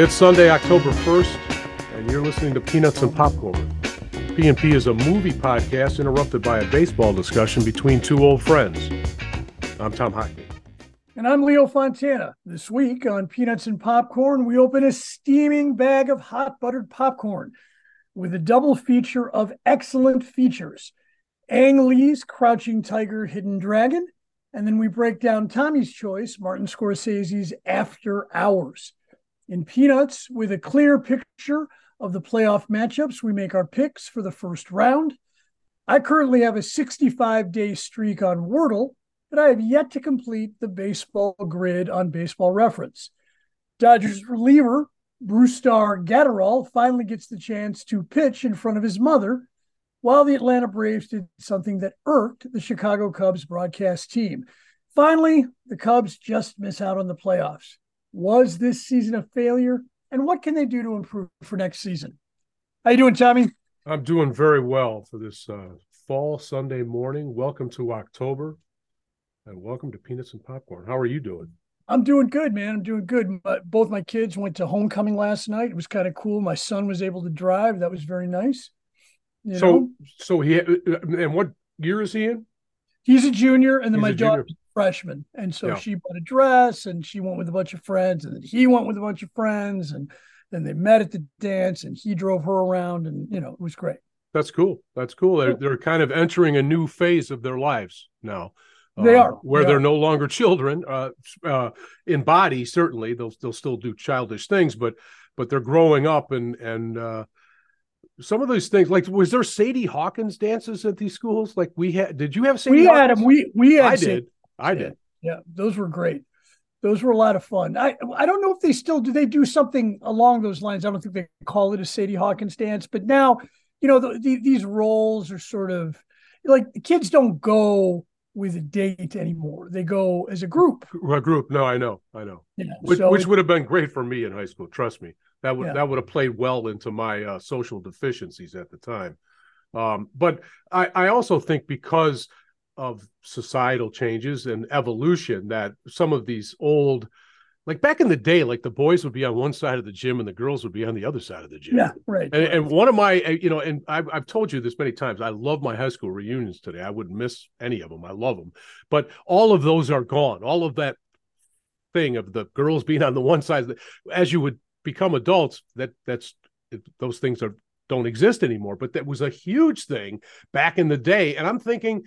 It's Sunday, October 1st, and you're listening to Peanuts and Popcorn. P&P is a movie podcast interrupted by a baseball discussion between two old friends. I'm Tom Hockney. And I'm Leo Fontana. This week on Peanuts and Popcorn, we open a steaming bag of hot buttered popcorn with a double feature of excellent features Ang Lee's Crouching Tiger, Hidden Dragon, and then we break down Tommy's choice, Martin Scorsese's After Hours. In Peanuts, with a clear picture of the playoff matchups, we make our picks for the first round. I currently have a 65 day streak on Wordle, but I have yet to complete the baseball grid on baseball reference. Dodgers reliever Brusdar Graterol finally gets the chance to pitch in front of his mother, while the Atlanta Braves did something that irked the Chicago Cubs broadcast team. Finally, the Cubs just miss out on the playoffs. Was this season a failure? And what can they do to improve for next season? How you doing, Tommy? I'm doing very well for this uh, fall Sunday morning. Welcome to October, and welcome to Peanuts and Popcorn. How are you doing? I'm doing good, man. I'm doing good. Both my kids went to homecoming last night. It was kind of cool. My son was able to drive. That was very nice. You so, know? so he and what year is he in? He's a junior, and then He's my daughter's a freshman. And so yeah. she bought a dress and she went with a bunch of friends, and then he went with a bunch of friends, and then they met at the dance and he drove her around, and you know, it was great. That's cool. That's cool. They're, they're kind of entering a new phase of their lives now. They uh, are where they are no longer children. Uh, uh, in body, certainly they'll they'll still do childish things, but but they're growing up and and uh, some of those things like was there Sadie Hawkins dances at these schools? Like we had, did you have Sadie? We Hawkins? had them. We we had I did. I did. Yeah, those were great. Those were a lot of fun. I I don't know if they still do. They do something along those lines. I don't think they call it a Sadie Hawkins dance, but now you know the, the, these roles are sort of like kids don't go with a date anymore. They go as a group. A group. No, I know, I know. Yeah, which, so which it, would have been great for me in high school. Trust me, that would yeah. that would have played well into my uh, social deficiencies at the time. Um, but I, I also think because of societal changes and evolution that some of these old like back in the day like the boys would be on one side of the gym and the girls would be on the other side of the gym. Yeah right. And, and one of my you know and I've, I've told you this many times i love my high school reunions today. I wouldn't miss any of them. I love them but all of those are gone. All of that thing of the girls being on the one side the, as you would become adults that that's those things are don't exist anymore. But that was a huge thing back in the day. And i'm thinking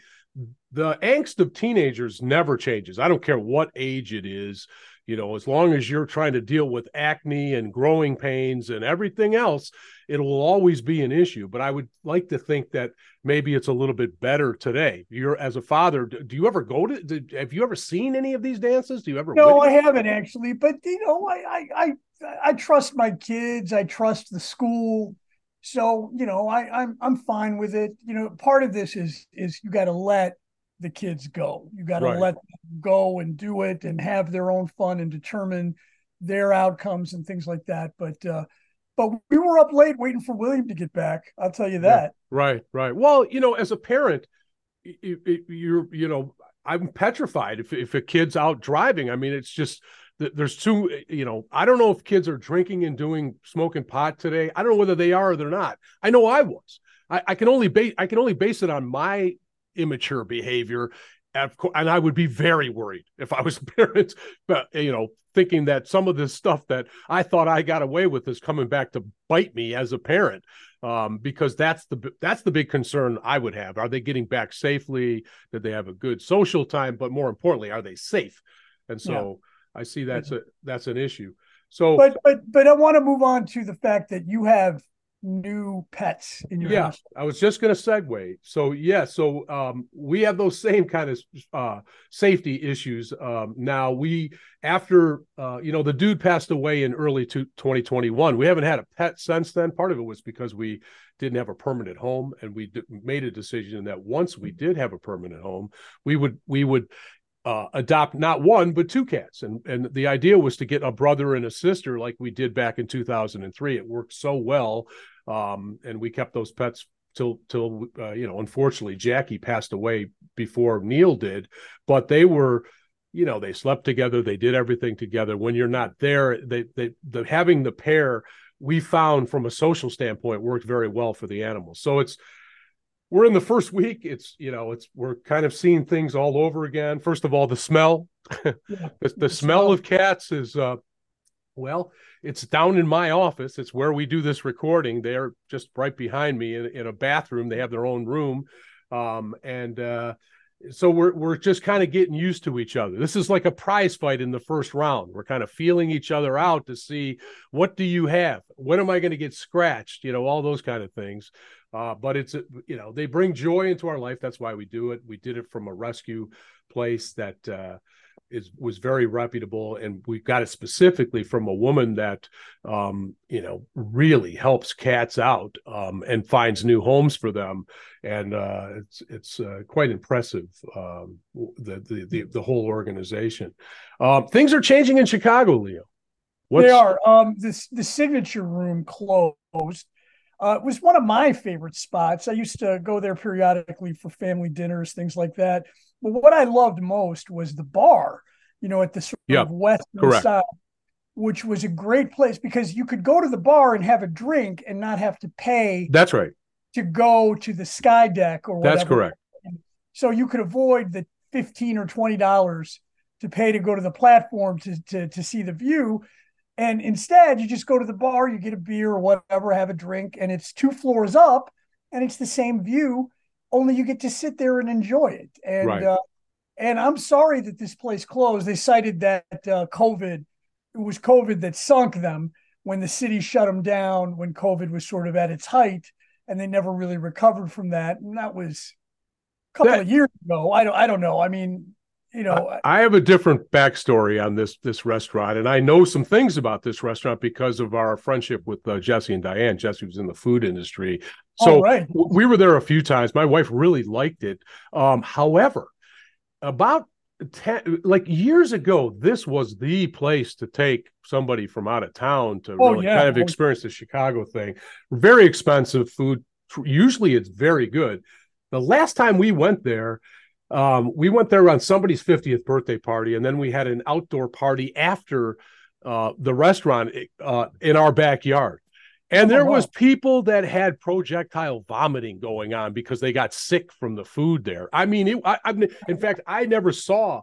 the angst of teenagers never changes. I don't care what age it is, you know, as long as you're trying to deal with acne and growing pains and everything else, it will always be an issue. But I would like to think that maybe it's a little bit better today. You're as a father, do you ever go to? Do, have you ever seen any of these dances? Do you ever? No, I haven't actually. But you know, I I I, I trust my kids. I trust the school. So you know, I I'm I'm fine with it. You know, part of this is is you got to let the kids go. You got to right. let them go and do it and have their own fun and determine their outcomes and things like that. But uh, but we were up late waiting for William to get back. I'll tell you that. Yeah. Right, right. Well, you know, as a parent, you're you know I'm petrified if if a kid's out driving. I mean, it's just there's two you know i don't know if kids are drinking and doing smoking pot today i don't know whether they are or they're not i know i was i, I can only base i can only base it on my immature behavior and I would be very worried if I was a parent, but you know, thinking that some of this stuff that I thought I got away with is coming back to bite me as a parent. Um, because that's the that's the big concern I would have. Are they getting back safely? Did they have a good social time? But more importantly, are they safe? And so yeah. I see that's a that's an issue. So, but but but I want to move on to the fact that you have new pets in your yeah, house? I was just going to segue. So yeah, so um, we have those same kind of uh, safety issues. Um, now we after uh, you know the dude passed away in early to 2021. We haven't had a pet since then. Part of it was because we didn't have a permanent home, and we d- made a decision that once we did have a permanent home, we would we would uh, adopt not one but two cats. And and the idea was to get a brother and a sister like we did back in 2003 it worked so well um, and we kept those pets till till uh, you know unfortunately Jackie passed away before Neil did, but they were you know they slept together they did everything together. When you're not there they they the having the pair we found from a social standpoint worked very well for the animals. So it's we're in the first week. It's you know it's we're kind of seeing things all over again. First of all the smell. Yeah. the, the, the, smell, smell. of cats is uh well it's down in my office. It's where we do this recording. They're just right behind me in, in a bathroom. They have their own room. Um and uh so we're we're just kind of getting used to each other. This is like a prize fight in the first round. We're kind of feeling each other out to see what do you have? When am I going to get scratched? You know, all those kind of things. Uh, but it's you know they bring joy into our life. That's why we do it. We did it from a rescue place that uh, is was very reputable, and we got it specifically from a woman that um, you know really helps cats out um, and finds new homes for them, and uh, it's it's uh, quite impressive um, the, the, the the whole organization. Um, things are changing in Chicago, Leo. What's... They are. Um, this the signature room closed. Uh, it was one of my favorite spots. I used to go there periodically for family dinners, things like that. But what I loved most was the bar, you know, at the sort yep. of western Correct. side, which was a great place because you could go to the bar and have a drink and not have to pay. That's right. To go to the sky deck or whatever. That's correct. So you could avoid the fifteen or twenty dollars to pay to go to the platform to, to to see the view. And instead, you just go to the bar, you get a beer or whatever, have a drink, and it's two floors up, and it's the same view only you get to sit there and enjoy it. And right. uh, and I'm sorry that this place closed. They cited that uh, COVID, it was COVID that sunk them when the city shut them down when COVID was sort of at its height, and they never really recovered from that. And that was a couple that, of years ago. I don't I don't know. I mean, you know, I, I have a different backstory on this this restaurant, and I know some things about this restaurant because of our friendship with uh, Jesse and Diane. Jesse was in the food industry, so right. we were there a few times. My wife really liked it. Um, however, about 10 like years ago this was the place to take somebody from out of town to oh, really yeah. kind of experience the chicago thing very expensive food usually it's very good the last time we went there um, we went there on somebody's 50th birthday party and then we had an outdoor party after uh, the restaurant uh, in our backyard and there was people that had projectile vomiting going on because they got sick from the food there. I mean, it, I, I, in fact, I never saw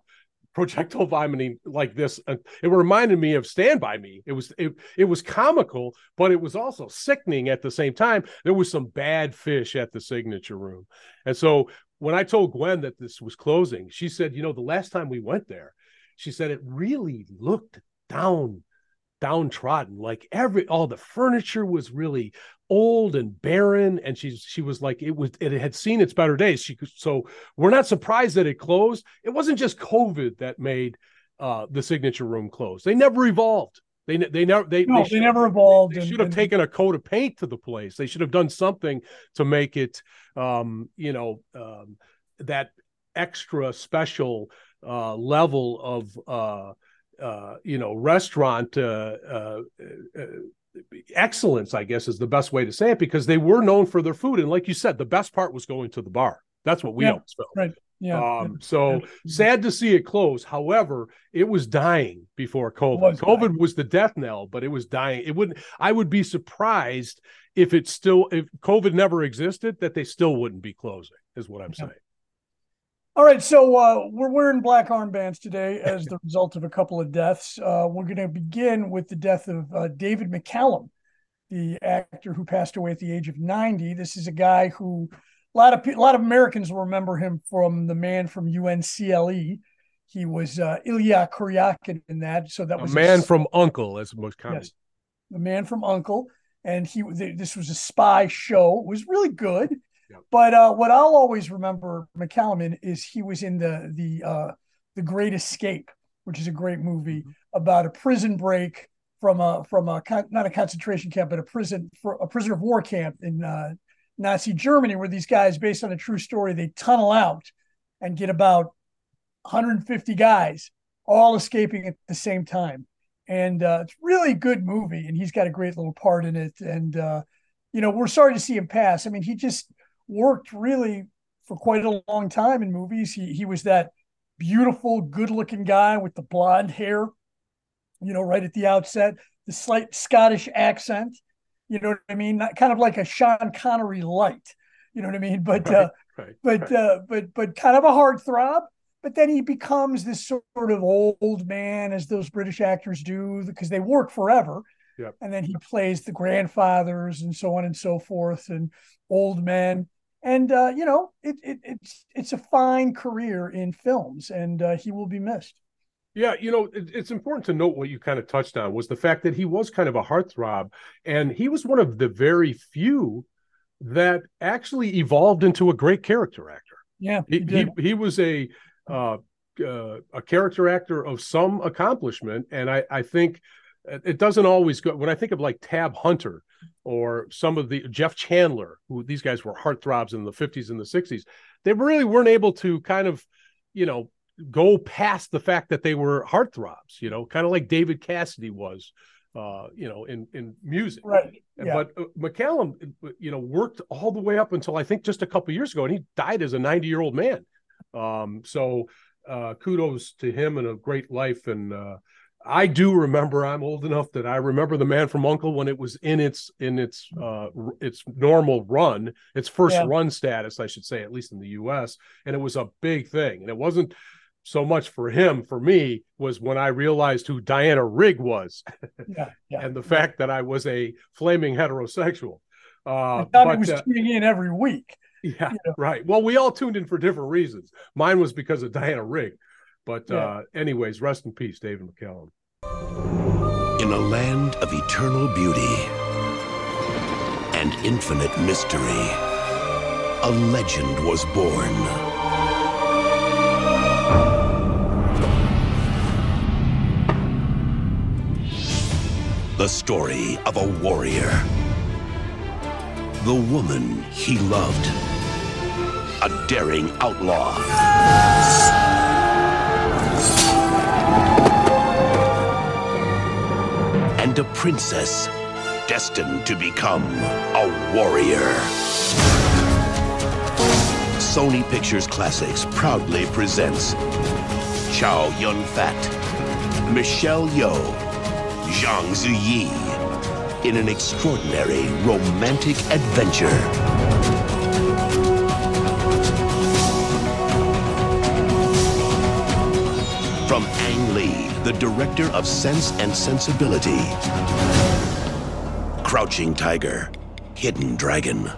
projectile vomiting like this. It reminded me of Stand by Me. It was it, it was comical, but it was also sickening at the same time. There was some bad fish at the signature room, and so when I told Gwen that this was closing, she said, "You know, the last time we went there, she said it really looked down downtrodden like every all the furniture was really old and barren. And she's she was like it was it had seen its better days. She so we're not surprised that it closed. It wasn't just covid that made uh the signature room close. They never evolved they they never they no, they, they never evolved. They, they should have and, taken a coat of paint to the place. They should have done something to make it, um, you know, um, that extra special uh, level of uh, uh, you know restaurant uh, uh, uh, excellence i guess is the best way to say it because they were known for their food and like you said the best part was going to the bar that's what we yeah, always felt right yeah um, so sad to see it close however it was dying before covid was covid dying. was the death knell but it was dying it wouldn't i would be surprised if it still if covid never existed that they still wouldn't be closing is what i'm yeah. saying all right, so uh, we're wearing black armbands today as the result of a couple of deaths. Uh, we're going to begin with the death of uh, David McCallum, the actor who passed away at the age of 90. This is a guy who a lot of a lot of Americans will remember him from the man from UNCLE. He was uh, Illya Kuryakin in that. So that was a man a, from Uncle, as the most common. Yes, the man from Uncle, and he this was a spy show. It was really good. But uh, what I'll always remember McCallum in is he was in the the uh, the Great Escape, which is a great movie mm-hmm. about a prison break from a from a not a concentration camp, but a prison for a prisoner of war camp in uh, Nazi Germany, where these guys, based on a true story, they tunnel out and get about 150 guys all escaping at the same time. And uh, it's really good movie, and he's got a great little part in it. And uh, you know, we're sorry to see him pass. I mean, he just worked really for quite a long time in movies. He he was that beautiful, good-looking guy with the blonde hair, you know, right at the outset, the slight Scottish accent. You know what I mean? Not, kind of like a Sean Connery light. You know what I mean? But right, uh, right, but right. Uh, but but kind of a heartthrob. But then he becomes this sort of old man, as those British actors do, because they work forever. Yep. And then he plays the grandfathers and so on and so forth, and old men. And uh, you know, it, it, it's it's a fine career in films, and uh, he will be missed. Yeah, you know, it, it's important to note what you kind of touched on was the fact that he was kind of a heartthrob, and he was one of the very few that actually evolved into a great character actor. Yeah, he he, he, was a uh, uh, a character actor of some accomplishment, and I I think it doesn't always go when I think of like Tab Hunter or some of the Jeff Chandler, who these guys were heartthrobs in the 50s and the 60s, they really weren't able to kind of, you know, go past the fact that they were heartthrobs, you know, kind of like David Cassidy was, uh, you know, in in music. Right. Yeah. But uh, McCallum, you know, worked all the way up until I think just a couple years ago, and he died as a 90 year old man. Um, so uh, kudos to him and a great life. And uh, I do remember. I'm old enough that I remember the Man from Uncle when it was in its in its uh, its normal run, its first yeah. run status, I should say, at least in the U.S. And it was a big thing, and it wasn't so much for him for me was when I realized who Diana Rigg was, yeah, yeah. and the fact that I was a flaming heterosexual. Uh, but, was uh, tuning in every week. Yeah, you know? right. Well, we all tuned in for different reasons. Mine was because of Diana Rigg. But yeah. uh, anyways, rest in peace, David McCallum. In a land of eternal beauty and infinite mystery, a legend was born. The story of a warrior. The woman he loved. A daring outlaw. And a princess destined to become a warrior. Sony Pictures Classics proudly presents Chow Yun Fat, Michelle Yeoh, Zhang Ziyi in an extraordinary romantic adventure. From Ang Lee, the director of Sense and Sensibility. Crouching Tiger, Hidden Dragon.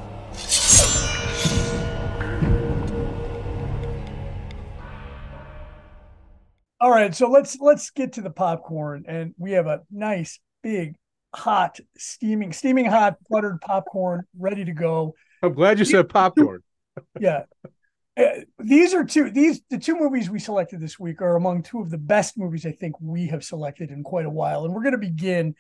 All right, so let's let's get to the popcorn, and we have a nice big hot steaming steaming hot buttered popcorn ready to go. I'm glad you said popcorn. yeah. Uh, these are two these the two movies we selected this week are among two of the best movies I think we have selected in quite a while and we're going to begin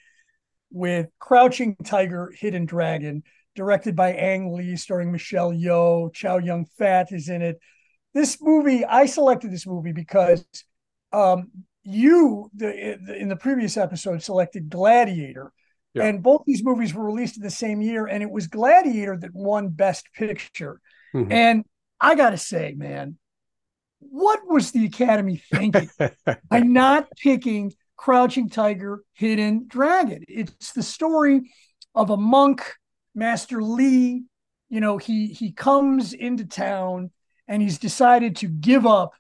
with Crouching Tiger Hidden Dragon directed by Ang Lee starring Michelle Yeoh Chow Yun Fat is in it this movie I selected this movie because um, you the, in the previous episode selected Gladiator, yeah. and both these movies were released in the same year, and it was Gladiator that won Best Picture. Mm-hmm. And I got to say, man, what was the Academy thinking by not picking Crouching Tiger, Hidden Dragon? It's the story of a monk, Master Lee. You know, he he comes into town and he's decided to give up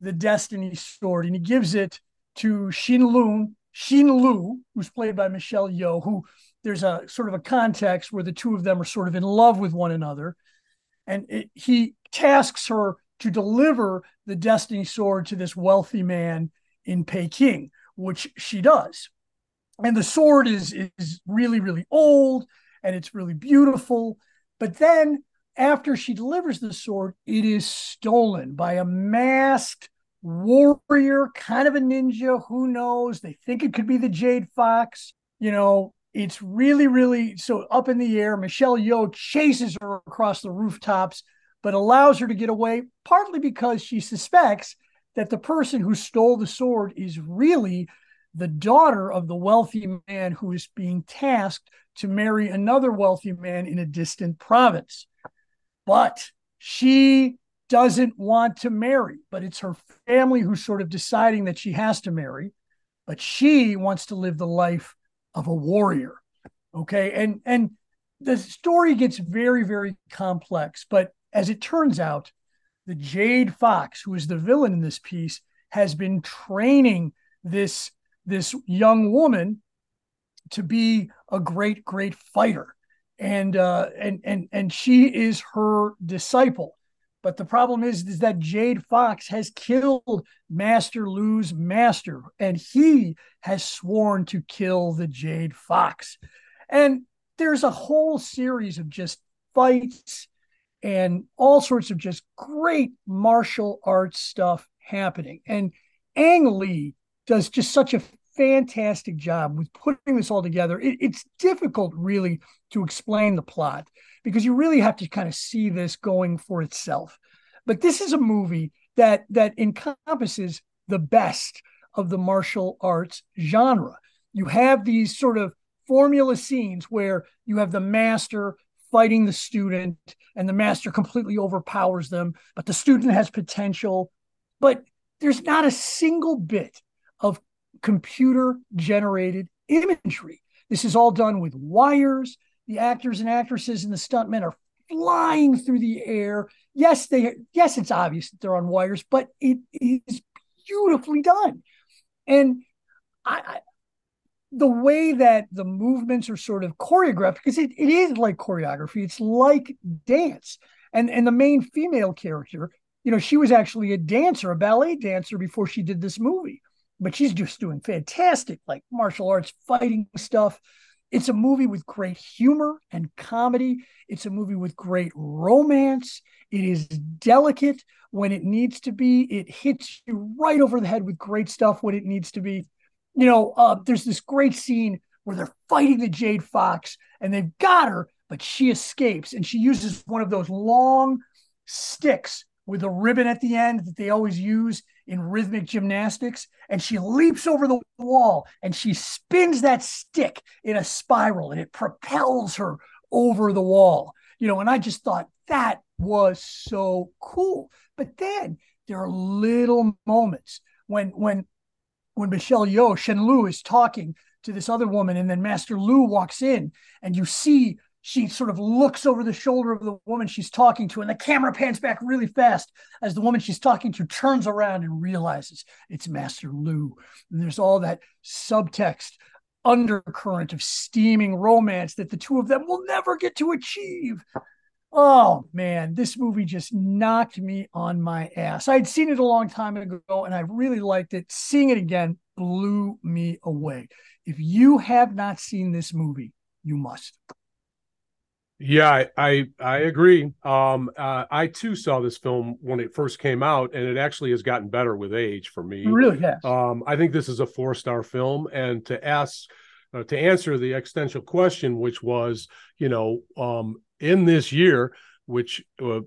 the Destiny Sword, and he gives it to Shin Lu, Shin Lu, who's played by Michelle Yeoh, who there's a sort of a context where the two of them are sort of in love with one another, and it, he tasks her to deliver the Destiny Sword to this wealthy man in Peking, which she does. And the sword is is really really old and it's really beautiful, but then after she delivers the sword, it is stolen by a masked warrior, kind of a ninja. Who knows? They think it could be the Jade Fox. You know, it's really, really so up in the air. Michelle Yeoh chases her across the rooftops, but allows her to get away, partly because she suspects that the person who stole the sword is really the daughter of the wealthy man who is being tasked to marry another wealthy man in a distant province. But she doesn't want to marry, but it's her family who's sort of deciding that she has to marry, but she wants to live the life of a warrior. Okay. And and the story gets very, very complex, but as it turns out, the Jade Fox, who is the villain in this piece, has been training this this young woman to be a great, great fighter, and uh, and and and she is her disciple. But the problem is, is that Jade Fox has killed Master Lu's master, and he has sworn to kill the Jade Fox. And there's a whole series of just fights and all sorts of just great martial arts stuff happening. And Ang Lee does just such a fantastic job with putting this all together. It, it's difficult, really, to explain the plot because you really have to kind of see this going for itself. But this is a movie that that encompasses the best of the martial arts genre. You have these sort of formula scenes where you have the master fighting the student and the master completely overpowers them, but the student has potential. But there's not a single bit of computer generated imagery. This is all done with wires. The actors and actresses and the stuntmen are flying through the air. Yes, they yes, it's obvious that they're on wires, but it is beautifully done. And I, I the way that the movements are sort of choreographed, because it, it is like choreography, it's like dance. And and the main female character, you know, she was actually a dancer, a ballet dancer before she did this movie but she's just doing fantastic, like martial arts fighting stuff. It's a movie with great humor and comedy. It's a movie with great romance. It is delicate when it needs to be. It hits you right over the head with great stuff when it needs to be. You know, uh, there's this great scene where they're fighting the Jade Fox and they've got her, but she escapes and she uses one of those long sticks with a ribbon at the end that they always use in rhythmic gymnastics. And she leaps over the wall and she spins that stick in a spiral and it propels her over the wall. You know, and I just thought that was so cool. But then there are little moments when when when Michelle Yeoh, Shen Lu is talking to this other woman, and then Master Lu walks in, and you see she sort of looks over the shoulder of the woman she's talking to, and the camera pans back really fast as the woman she's talking to turns around and realizes it's Master Lu. And there's all that subtext, undercurrent of steaming romance that the two of them will never get to achieve. Oh man, this movie just knocked me on my ass. I'd seen it a long time ago and I really liked it. Seeing it again blew me away. If you have not seen this movie, you must. Yeah, I I, I agree. Um, uh, I too saw this film when it first came out, and it actually has gotten better with age for me. It really has. Um, I think this is a four star film, and to ask uh, to answer the existential question, which was, you know, um, in this year, which uh,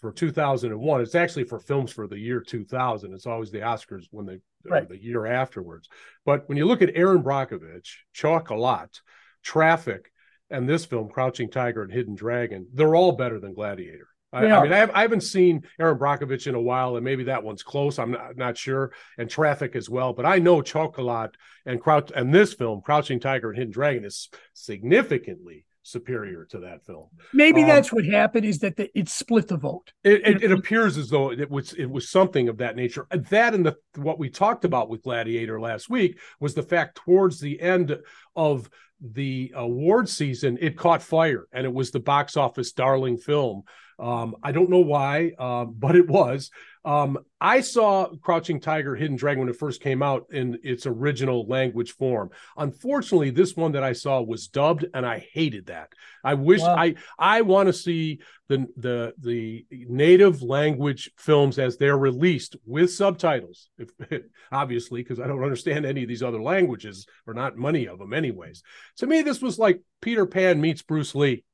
for 2001, it's actually for films for the year 2000. It's always the Oscars when they right. the year afterwards. But when you look at Erin Brockovich, Chocolat, Traffic and this film, Crouching Tiger and Hidden Dragon, they're all better than Gladiator. I, I, mean, I, have, I, haven't seen Erin Brockovich in a while, and maybe that one's close. I'm not, not sure, and Traffic as well. But I know Chocolat and Crouch and this film, Crouching Tiger and Hidden Dragon, is significantly superior to that film. Maybe um, that's what happened is that the, it split the vote. It, it, it, appears as though it was it was something of that nature. That and the what we talked about with Gladiator last week was the fact towards the end of the award season, it caught fire and it was the box office darling film. Um, I don't know why, um, but it was. Um, I saw Crouching Tiger, Hidden Dragon when it first came out in its original language form. Unfortunately, this one that I saw was dubbed, and I hated that. I wish wow. I I want to see the the the native language films as they're released with subtitles. If obviously, because I don't understand any of these other languages, or not many of them, anyways. To me, this was like Peter Pan meets Bruce Lee.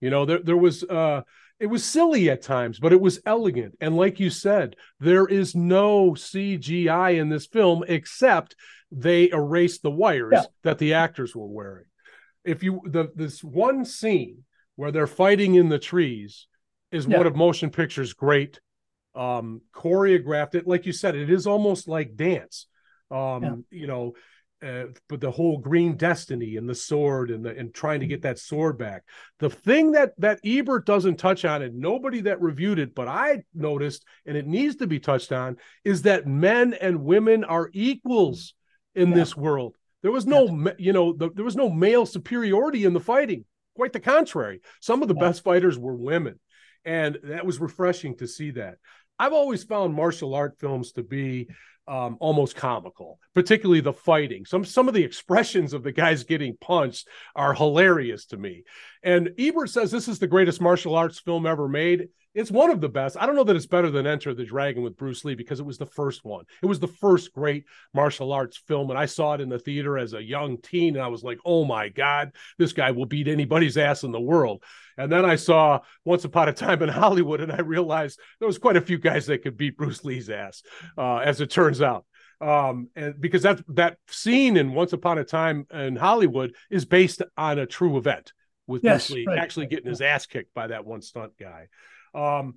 You know, there there was uh it was silly at times, but it was elegant. And like you said, there is no CGI in this film except they erased the wires yeah. that the actors were wearing. If you the this one scene where they're fighting in the trees, is yeah. one of motion pictures great um choreographed it like you said it is almost like dance um yeah. you know uh, but the whole green destiny and the sword and the and trying to get that sword back. The thing that that ebert doesn't touch on and nobody that reviewed it but i noticed and it needs to be touched on is that men and women are equals in yeah. this world. There was no you know the, there was no male superiority in the fighting. Quite the contrary. Some of the yeah. best fighters were women. And that was refreshing to see that. I've always found martial art films to be um, almost comical, particularly the fighting. Some some of the expressions of the guys getting punched are hilarious to me. And Ebert says this is the greatest martial arts film ever made. It's one of the best. I don't know that it's better than Enter the Dragon with Bruce Lee because it was the first one. It was the first great martial arts film, and I saw it in the theater as a young teen, and I was like, "Oh my god, this guy will beat anybody's ass in the world." And then I saw Once Upon a Time in Hollywood, and I realized there was quite a few guys that could beat Bruce Lee's ass, uh, as it turns out. Um, and because that that scene in Once Upon a Time in Hollywood is based on a true event with yes, right. actually getting his ass kicked by that one stunt guy. Um,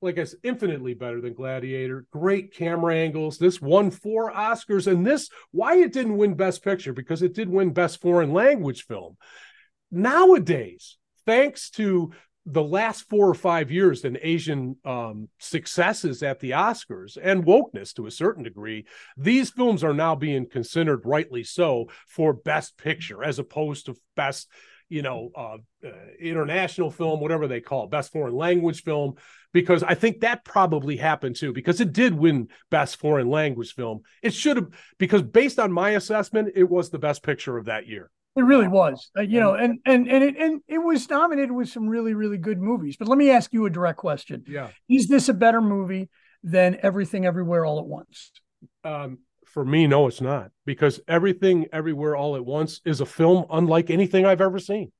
like I said, infinitely better than Gladiator. Great camera angles. This won four Oscars, and this why it didn't win Best Picture because it did win Best Foreign Language Film. Nowadays, thanks to the last four or five years in Asian um, successes at the Oscars and wokeness to a certain degree, these films are now being considered rightly so for Best Picture as opposed to Best you know, uh, uh, international film, whatever they call it, best foreign language film, because I think that probably happened too, because it did win best foreign language film. It should have, because based on my assessment, it was the best picture of that year. It really was, uh, you know, and and and it and it was nominated with some really really good movies. But let me ask you a direct question: Yeah, is this a better movie than Everything Everywhere All at Once? Um, for me, no, it's not because everything everywhere all at once is a film unlike anything I've ever seen.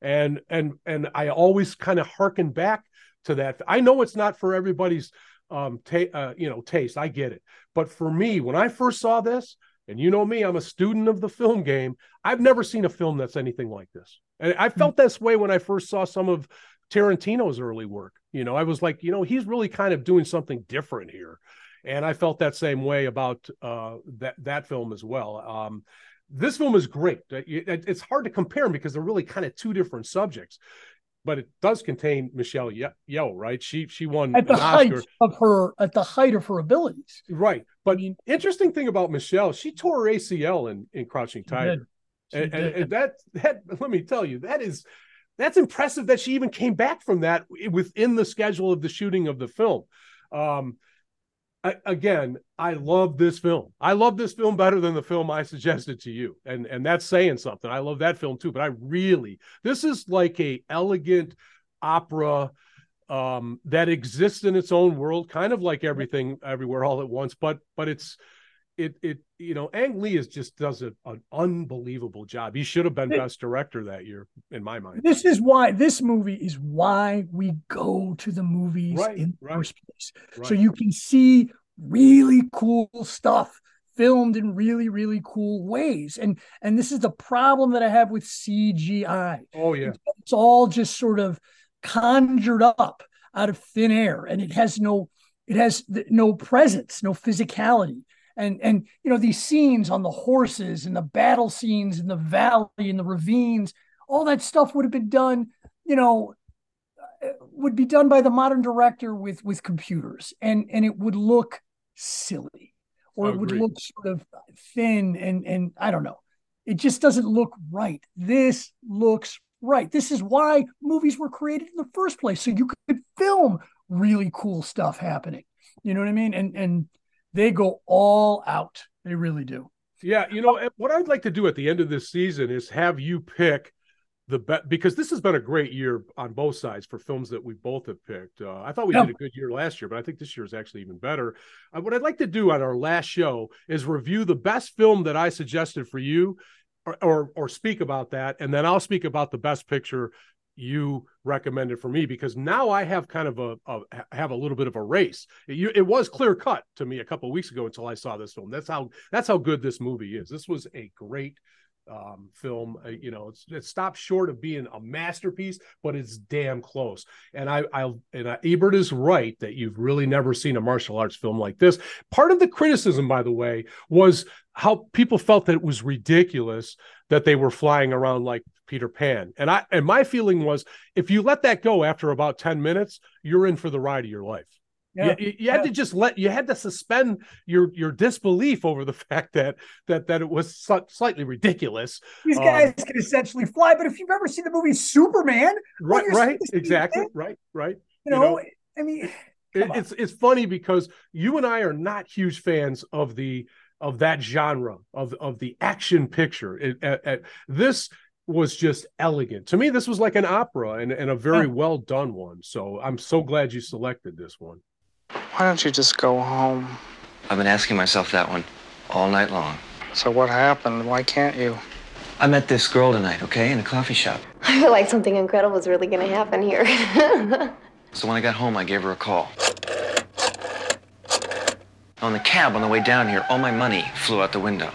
And and and I always kind of harken back to that. I know it's not for everybody's um ta- uh, you know taste. I get it. But for me, when I first saw this, and you know me, I'm a student of the film game. I've never seen a film that's anything like this. And I felt mm-hmm. this way when I first saw some of Tarantino's early work. You know, I was like, you know, he's really kind of doing something different here and I felt that same way about uh, that that film as well. Um, this film is great. It's hard to compare them because they're really kind of two different subjects, but it does contain Michelle Yeoh, right? She she won at the height Oscar. of her at the height of her abilities, right? But I mean, interesting thing about Michelle, she tore her ACL in in Crouching Tiger, and, and, and that that let me tell you that is that's impressive that she even came back from that within the schedule of the shooting of the film. Um, I, again, I love this film. I love this film better than the film I suggested to you, and and that's saying something. I love that film too, but I really this is like a elegant opera um, that exists in its own world, kind of like everything everywhere all at once. But but it's it it you know Ang Lee is just does a, an unbelievable job. He should have been it, best director that year, in my mind. This is why this movie is why we go to the movies right, in the right, first place, right. so you can see really cool stuff filmed in really really cool ways. And and this is the problem that i have with cgi oh yeah. It's all just sort of conjured up out of thin air and it has no it has no presence no physicality and and you know these scenes on the horses and the battle scenes in the valley and the ravines all that stuff would have been done you know uh, would be done by the modern director with with computers and and it would look silly or it would look sort of thin and and I don't know. It just doesn't look right. This looks right. This is why movies were created in the first place so you could film really cool stuff happening. You know what I mean? And and they go all out. They really do. Yeah, you know what I'd like to do at the end of this season is have you pick the best because this has been a great year on both sides for films that we both have picked. Uh, I thought we yeah. did a good year last year, but I think this year is actually even better. Uh, what I'd like to do on our last show is review the best film that I suggested for you, or, or, or speak about that, and then I'll speak about the best picture you recommended for me because now I have kind of a, a have a little bit of a race. It, it was clear cut to me a couple weeks ago until I saw this film. That's how that's how good this movie is. This was a great um, film. Uh, you know, it stops short of being a masterpiece, but it's damn close. And I, I and Ebert is right that you've really never seen a martial arts film like this. Part of the criticism, by the way, was how people felt that it was ridiculous that they were flying around like Peter Pan. And I and my feeling was if you let that go after about 10 minutes, you're in for the ride of your life. Yeah, you, you had yeah. to just let you had to suspend your your disbelief over the fact that that that it was slightly ridiculous. These guys um, can essentially fly, but if you've ever seen the movie Superman, right, right, exactly, right, right. You know, know I mean, it, it's it's funny because you and I are not huge fans of the of that genre of of the action picture. It, at, at, this was just elegant to me. This was like an opera and, and a very yeah. well done one. So I'm so glad you selected this one. Why don't you just go home? I've been asking myself that one all night long. So what happened? Why can't you? I met this girl tonight, okay, in a coffee shop. I feel like something incredible is really going to happen here. so when I got home, I gave her a call. On the cab on the way down here, all my money flew out the window.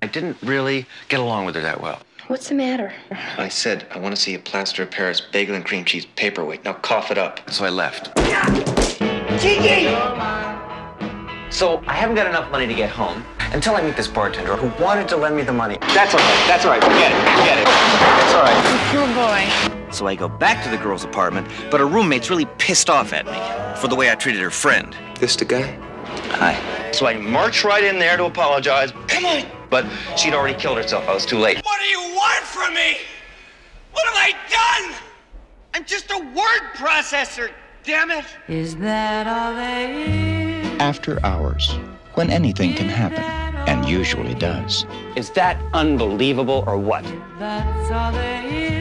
I didn't really get along with her that well. What's the matter? I said, I want to see a plaster of Paris bagel and cream cheese paperweight. Now cough it up. So I left. Gigi! So I haven't got enough money to get home until I meet this bartender who wanted to lend me the money. That's all right. That's all right. Forget it. Forget it. That's all right. Good boy. So I go back to the girl's apartment, but her roommate's really pissed off at me for the way I treated her friend. This the guy? Hi. So I march right in there to apologize. Come on. But she'd already killed herself. I was too late. What do you want from me? What have I done? I'm just a word processor, damn it. Is that all there is? After hours, when anything can happen, and usually does. Is that unbelievable or what? That's all there is.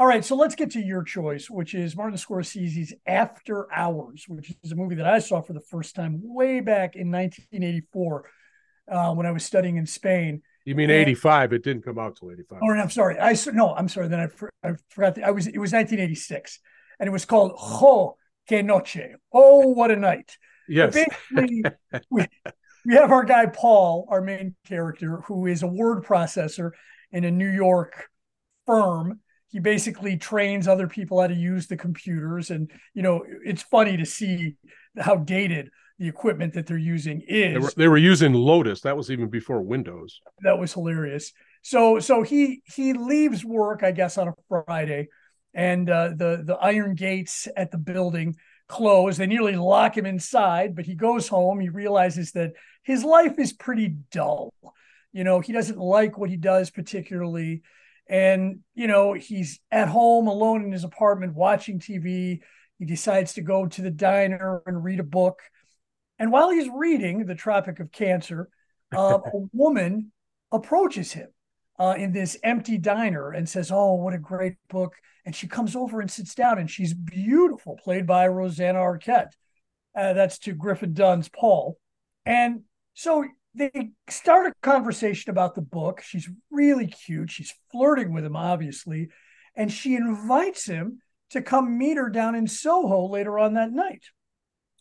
All right, so let's get to your choice, which is Martin Scorsese's After Hours, which is a movie that I saw for the first time way back in 1984 uh, when I was studying in Spain. You mean 85? It didn't come out till 85. Oh, I'm sorry. I no, I'm sorry. Then I, I forgot. The, I was. It was 1986, and it was called Jo que noche. Oh, what a night! Yes. basically, we, we have our guy Paul, our main character, who is a word processor in a New York firm he basically trains other people how to use the computers and you know it's funny to see how dated the equipment that they're using is they were, they were, using lotus. That was even before windows. That was hilarious. So so he he leaves work i guess on a friday and uh, the the iron gates at the building close. They nearly lock him inside but he goes home. He realizes that his life is pretty dull. You know he doesn't like what he does particularly. And, you know, he's at home alone in his apartment watching TV. He decides to go to the diner and read a book. And while he's reading The Tropic of Cancer, uh, a woman approaches him uh, in this empty diner and says, Oh, what a great book. And she comes over and sits down, and she's beautiful, played by Rosanna Arquette. Uh, that's to Griffin Dunne's Paul. And so they start a conversation about the book. She's really cute. She's flirting with him, obviously. And she invites him to come meet her down in Soho later on that night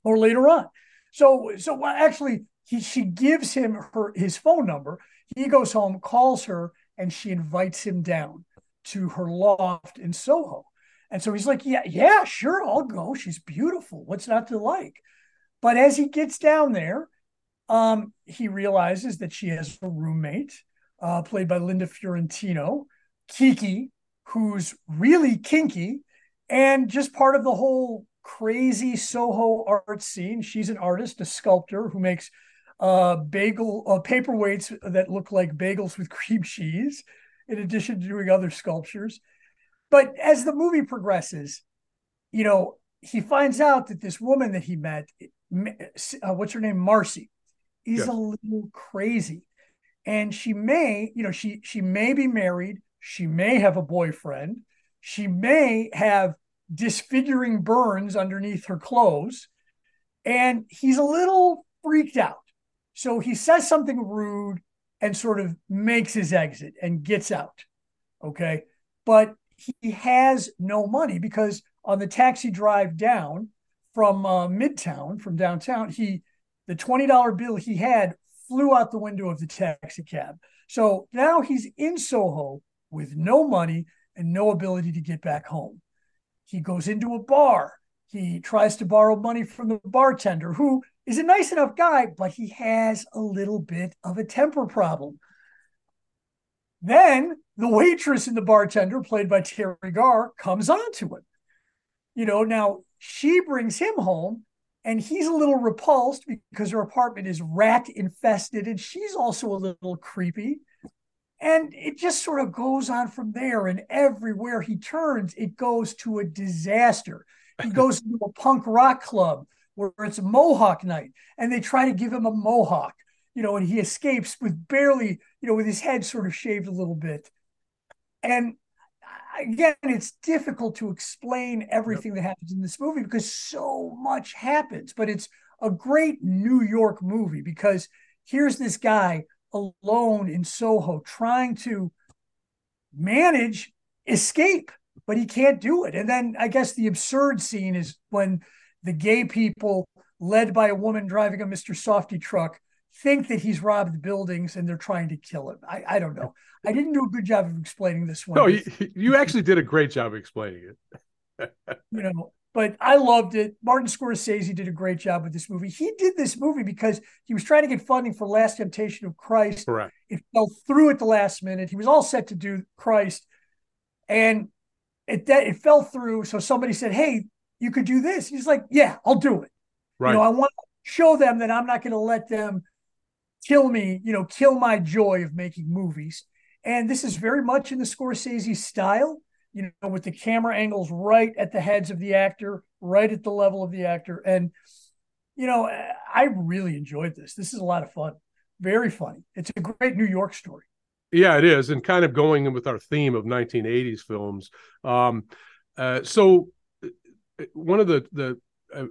or later on. So, so actually, he, she gives him her his phone number. He goes home, calls her, and she invites him down to her loft in Soho. And so he's like, Yeah, yeah, sure, I'll go. She's beautiful. What's not to like? But as he gets down there, um, he realizes that she has a roommate, uh, played by Linda Fiorentino, Kiki, who's really kinky and just part of the whole crazy Soho art scene. She's an artist, a sculptor who makes uh, bagel uh, paperweights that look like bagels with cream cheese, in addition to doing other sculptures. But as the movie progresses, you know, he finds out that this woman that he met, uh, what's her name, Marcy, is a little crazy. And she may, you know, she she may be married, she may have a boyfriend, she may have disfiguring burns underneath her clothes, and he's a little freaked out. So he says something rude and sort of makes his exit and gets out. Okay. But he has no money because on the taxi drive down from uh, Midtown, from downtown. He the twenty dollar bill he had flew out the window of the taxi cab. So now he's in Soho with no money and no ability to get back home. He goes into a bar. He tries to borrow money from the bartender, who is a nice enough guy, but he has a little bit of a temper problem. Then the waitress and the bartender, played by Teri Garr, comes on to him. You know, now she brings him home and he's a little repulsed because her apartment is rat infested and she's also a little creepy. And it just sort of goes on from there. And everywhere he turns, it goes to a disaster. He goes to a punk rock club where it's Mohawk night and they try to give him a Mohawk, you know, and he escapes with barely, you know, with his head sort of shaved a little bit. And again, it's difficult to explain everything that happens in this movie because so much happens, but it's a great New York movie because here's this guy alone in Soho trying to manage escape, but he can't do it. And then I guess the absurd scene is when the gay people, led by a woman driving a Mr. Softee truck, think that he's robbed the buildings and they're trying to kill him. I, I don't know. I didn't do a good job of explaining this one. No, you, you actually did a great job explaining it. you know, but I loved it. Martin Scorsese did a great job with this movie. He did this movie because he was trying to get funding for Last Temptation of Christ. Correct. It fell through at the last minute. He was all set to do Christ, and it that it fell through. So somebody said, "Hey, you could do this." He's like, "Yeah, I'll do it." Right. You know, I want to show them that I'm not going to let them kill me. You know, kill my joy of making movies. And this is very much in the Scorsese style you know, with the camera angles right at the heads of the actor, right at the level of the actor. And, you know, I really enjoyed this. This is a lot of fun. Very funny. It's a great New York story. Yeah, it is. And kind of going with our theme of 1980s films. Um, uh, so uh, one of the, the,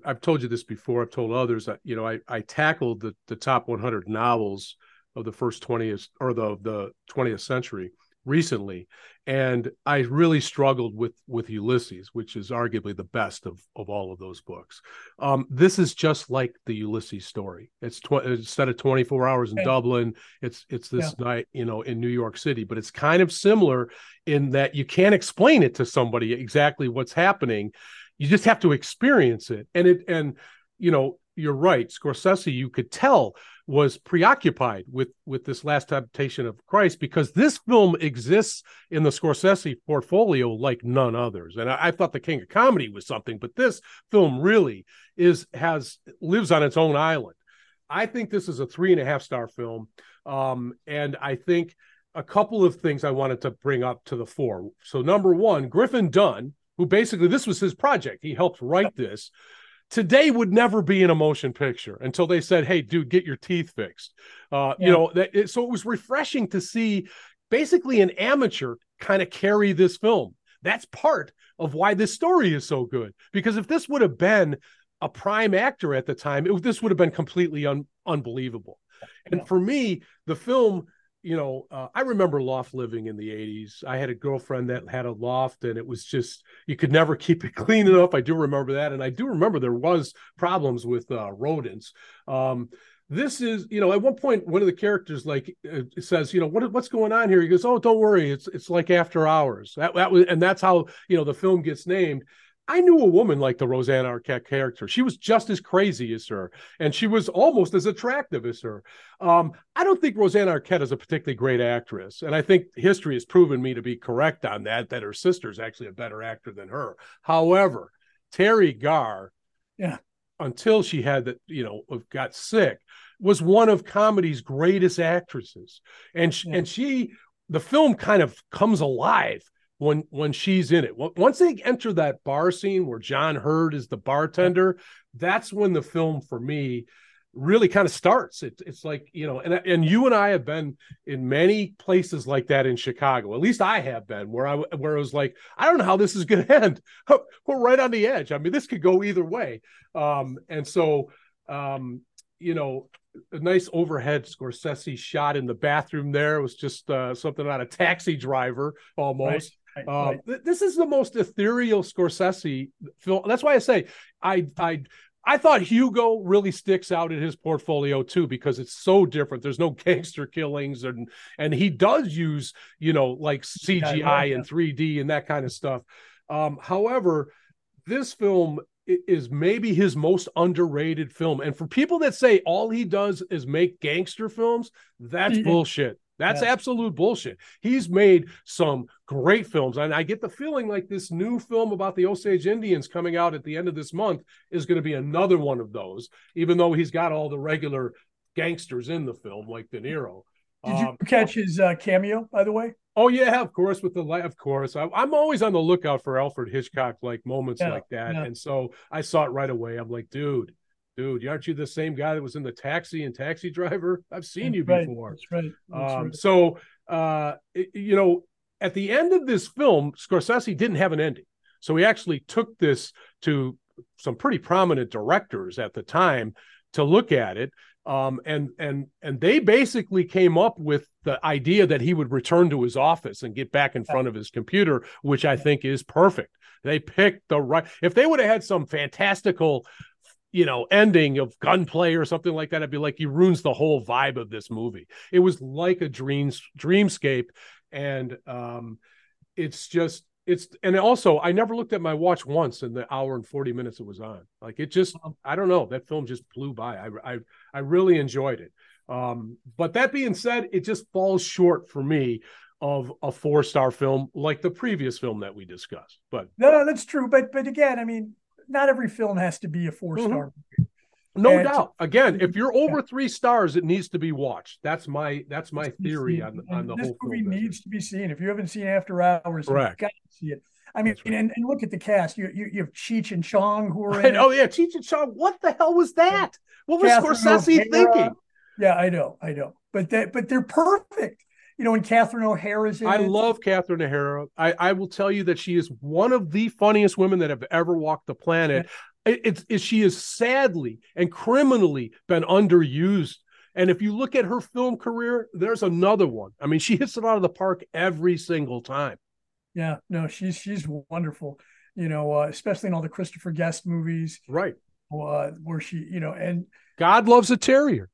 I've told you this before. I've told others. You know, I, I tackled the, the top 100 novels of the first 20th or the the 20th century, recently and i really struggled with with ulysses which is arguably the best of of all of those books um, this is just like the ulysses story it's tw- instead of 24 hours in yeah. dublin it's it's this yeah. night you know in new york city but it's kind of similar in that you can't explain it to somebody exactly what's happening you just have to experience it and it and you know you're right scorsese you could tell was preoccupied with with this last temptation of christ because this film exists in the scorsese portfolio like none others. And I, I, thought the king of comedy was something but this film really is has lives on its own island. I think this is a three and a half star film. Um, and i think a couple of things i wanted to bring up to the fore. So number one griffin dunne who basically this was his project. He helped write this today would never be in a motion picture until they said, "Hey, dude, get your teeth fixed." Uh, yeah. You know, that, it, so it was refreshing to see basically an amateur kind of carry this film. That's part of why this story is so good. Because if this would have been a prime actor at the time, it, this would have been completely un, unbelievable. And yeah. for me, the film you know, uh, I remember loft living in the 80s. I had a girlfriend that had a loft and it was just, you could never keep it clean enough. I do remember that. And I do remember there was problems with uh, rodents. Um, this is, you know, at one point, one of the characters like uh, says, you know, what, what's going on here? He goes, oh, don't worry. It's, it's like after hours. That, that was, and that's how, you know, the film gets named. I knew a woman like the Rosanna Arquette character. She was just as crazy as her, and she was almost as attractive as her. Um, I don't think Rosanna Arquette is a particularly great actress, and I think history has proven me to be correct on that. That her sister is actually a better actor than her. However, Teri Garr, yeah, until she had that, you know, got sick, was one of comedy's greatest actresses, and she, yeah. and she, the film kind of comes alive when when she's in it. Once they enter that bar scene where John Heard is the bartender, that's when the film for me really kind of starts. It, it's like you know, and and you and I have been in many places like that in Chicago. At least I have been, where I where it was like, I don't know how this is going to end. We're right on the edge. I mean, this could go either way. Um, and so, um, you know, a nice overhead Scorsese shot in the bathroom. There it was just uh, something on a taxi driver almost. Um, th- this is the most ethereal Scorsese film. That's why I say I I I thought Hugo really sticks out in his portfolio too because it's so different. There's no gangster killings and and he does use you know like CGI yeah. and 3D and that kind of stuff. Um, however, this film is maybe his most underrated film. And for people that say all he does is make gangster films, that's bullshit. That's Yeah. absolute bullshit. He's made some great films. And I get the feeling like this new film about the Osage Indians coming out at the end of this month is going to be another one of those, even though he's got all the regular gangsters in the film, like De Niro. Did you Um, catch his uh, cameo, by the way? Oh yeah, of course. With the light, of course. I, I'm always on the lookout for Alfred Hitchcock like moments Yeah, like that, yeah. and so I saw it right away. I'm like, dude, dude, aren't you the same guy that was in the Taxi and Taxi Driver? I've seen you right, before. That's right. That's Um, right. so, uh, it- you know, at the end of this film, Scorsese didn't have an ending. So he actually took this to some pretty prominent directors at the time to look at it. Um, and and and they basically came up with the idea that he would return to his office and get back in front of his computer, which I think is perfect. They picked the right. If they would have had some fantastical, you know, ending of gunplay or something like that, I'd be like, he ruins the whole vibe of this movie. It was like a dreams dreamscape, and um, it's just it's and also I never looked at my watch once in the hour and 40 minutes it was on. Like it just I don't know, that film just blew by. I I I really enjoyed it. Um, but that being said, it just falls short for me of a four-star film like the previous film that we discussed. But No, no, that's true. But but again, I mean, not every film has to be a four star. Mm-hmm. movie. no And- doubt. Again, if you're over three stars, it needs to be watched. That's my that's my theory on on the this whole movie needs to be seen. If you haven't seen After Hours, Correct. you've got to see it. I mean, and, and look at the cast. You you, you have Cheech and Chong who are in it. Oh yeah, Cheech and Chong. What the hell was that? What was Catherine Scorsese O'Hara. thinking? Yeah, I know, I know. But that but they're perfect. You know, when Catherine O'Hara's in I it. love Catherine O'Hara. I, I will tell you that she is one of the funniest women that have ever walked the planet. It- It's, it's she is sadly and criminally been underused. And if you look at her film career, there's another one. I mean, she hits it out of the park every single time. Yeah, no, she's she's wonderful. You know, uh, especially in all the Christopher Guest movies, Right. uh, where she, you know, and God loves a terrier.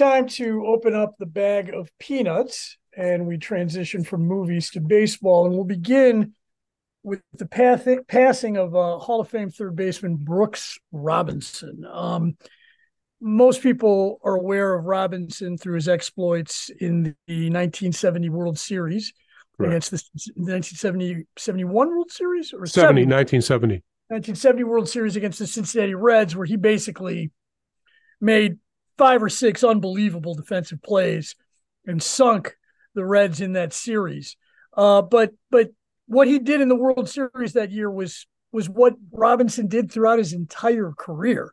Time to open up the bag of peanuts and we transition from movies to baseball. And we'll begin with the path- passing of uh, Hall of Fame third baseman Brooks Robinson. Um, most people are aware of Robinson through his exploits in the 1970 World Series Correct. against the 1970 71 World Series or 70, 1970. 1970 World Series against the Cincinnati Reds, where he basically made five or six unbelievable defensive plays and sunk the Reds in that series. Uh, but but what he did in the World Series that year was was what Robinson did throughout his entire career,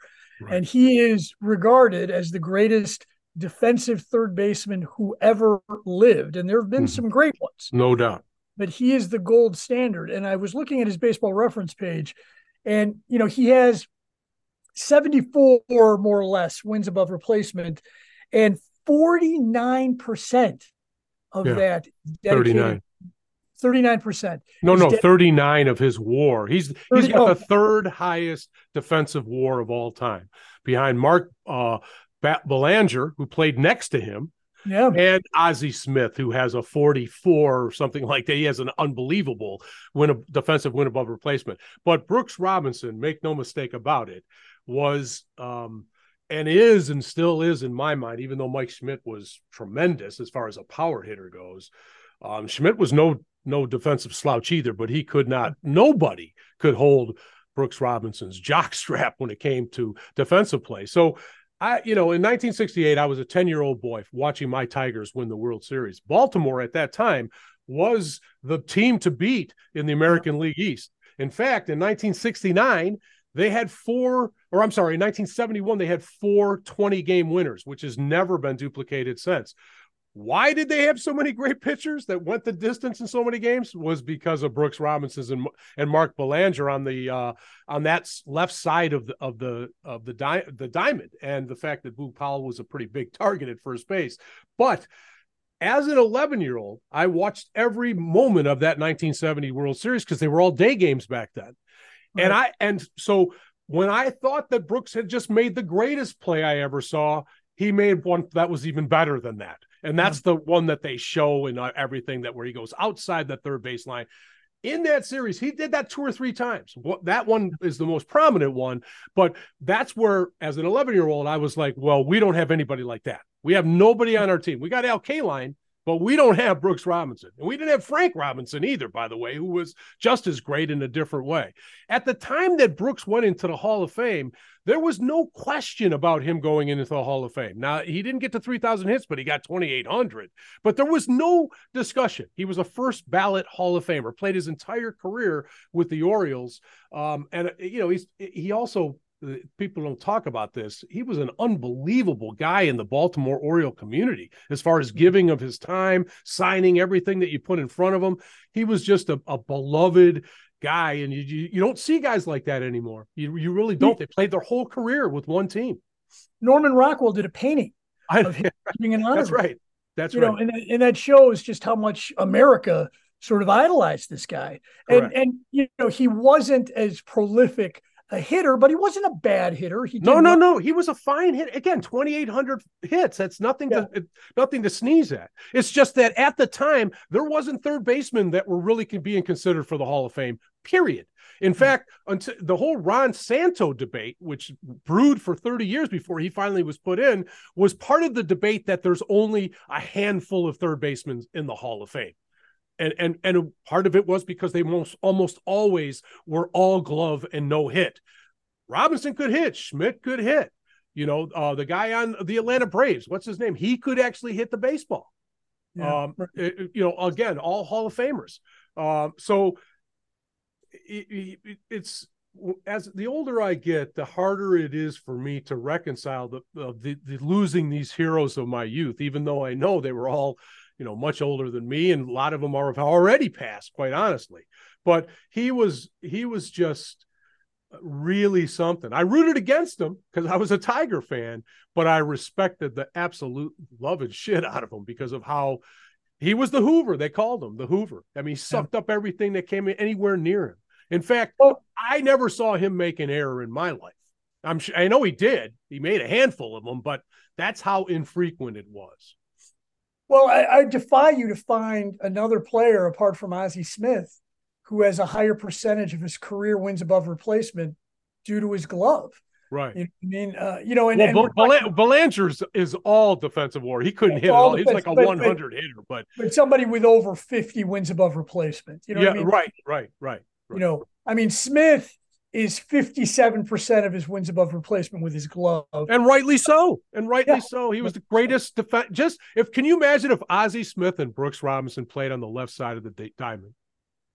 and he is regarded as the greatest defensive third baseman who ever lived. And there have been Mhm. some great ones No doubt. but he is the gold standard. And I was looking at his baseball reference page, and you know, he has 74 more or less wins above replacement, and 49% of Yeah. that 39. 39%. No, no, dedicated- 39 of his war. He's he's 30 got oh. the third highest defensive war of all time behind Mark uh Belanger, who played next to him, Yeah. and Ozzie Smith, who has a 44 or something like that. He has an unbelievable win defensive win above replacement. But Brooks Robinson, make no mistake about it, was um, and is and still is in my mind, even though Mike Schmidt was tremendous as far as a power hitter goes. Um, Schmidt was no no defensive slouch either, but he could not. Nobody could hold Brooks Robinson's jockstrap when it came to defensive play. So I, you know, in 1968, I was a 10 year old boy watching my Tigers win the World Series. Baltimore at that time was the team to beat in the American League East. In fact, in 1969, they had four, or I'm sorry, in 1971, they had four 20 game winners, which has never been duplicated since. Why did they have so many great pitchers that went the distance in so many games? Was because of Brooks Robinson and, and Mark Belanger on the uh, on that left side of the of the of the di- the diamond, and the fact that Boog Powell was a pretty big target at first base. But as an 11 year old, I watched every moment of that 1970 World Series because they were all day games back then. Right. And I and so when I thought that Brooks had just made the greatest play I ever saw, he made one that was even better than that. And that's the one that they show in uh, everything that where he goes outside the third baseline. In that series, he did that two or three times. That one is the most prominent one, but that's where, as an 11 year old, I was like, well, we don't have anybody like that. We have nobody on our team. We got Al Kaline, but we don't have Brooks Robinson. And we didn't have Frank Robinson either, by the way, who was just as great in a different way. At the time that Brooks went into the Hall of Fame, there was no question about him going into the Hall of Fame. Now, he didn't get to 3,000 hits, but he got 2,800. But there was no discussion. He was a first ballot Hall of Famer, played his entire career with the Orioles. Um, and, you know, he's he also Uh, people don't talk about this. He was an unbelievable guy in the Baltimore Oriole community as far as giving of his time, signing everything that you put in front of him. He was just a, a beloved guy, and you, you, you don't see guys like that anymore. You you really hmm. don't. They played their whole career with one team. Norman Rockwell did a painting of him being an honor. That's right. That's you right. Know, and, and that shows just how much America sort of idolized this guy. And and you know he wasn't as prolific a hitter, but he wasn't a bad hitter. He no, no, no. He was a fine hit. Again, twenty eight hundred hits. That's nothing to nothing to sneeze at. It's just that at the time there wasn't third basemen that were really being considered for the Hall of Fame. Period. In mm. fact, until the whole Ron Santo debate, which brewed for 30 years before he finally was put in, was part of the debate that there's only a handful of third basemen in the Hall of Fame and and and part of it was because they most almost always were all glove and no hit. Robinson could hit, Schmidt could hit. You know, uh, the guy on the Atlanta Braves, what's his name? He could actually hit the baseball. Yeah. Um, it- you know, again, all Hall of Famers. Um, so it, it, it's as the older I get, the harder it is for me to reconcile the, uh, the the losing these heroes of my youth, even though I know they were all you know much older than me and a lot of them are have already passed quite honestly. But he was he was just really something. I rooted against him because i was a tiger fan but i respected the absolute love and shit out of him because of how he was the hoover they called him the hoover. I mean he sucked up everything that came anywhere near him. In fact i never saw him make an error in my life. I'm sure i know he did. He made a handful of them but that's how infrequent it was Well, I, I defy you to find another player apart from Ozzie Smith who has a higher percentage of his career wins above replacement due to his glove. Right. You know I mean, uh, you know, and, well, and Bel- is all defensive war. He couldn't hit at all all. He's like a but- 100 hitter, but but somebody with over 50 wins above replacement. You know yeah, what I mean? right, right, right. You know, I mean, Smith is 57% of his wins above replacement with his glove. And rightly so. And rightly Yeah. so. He was the greatest defense. Just if can you imagine if Ozzie Smith and Brooks Robinson played on the left side of the diamond?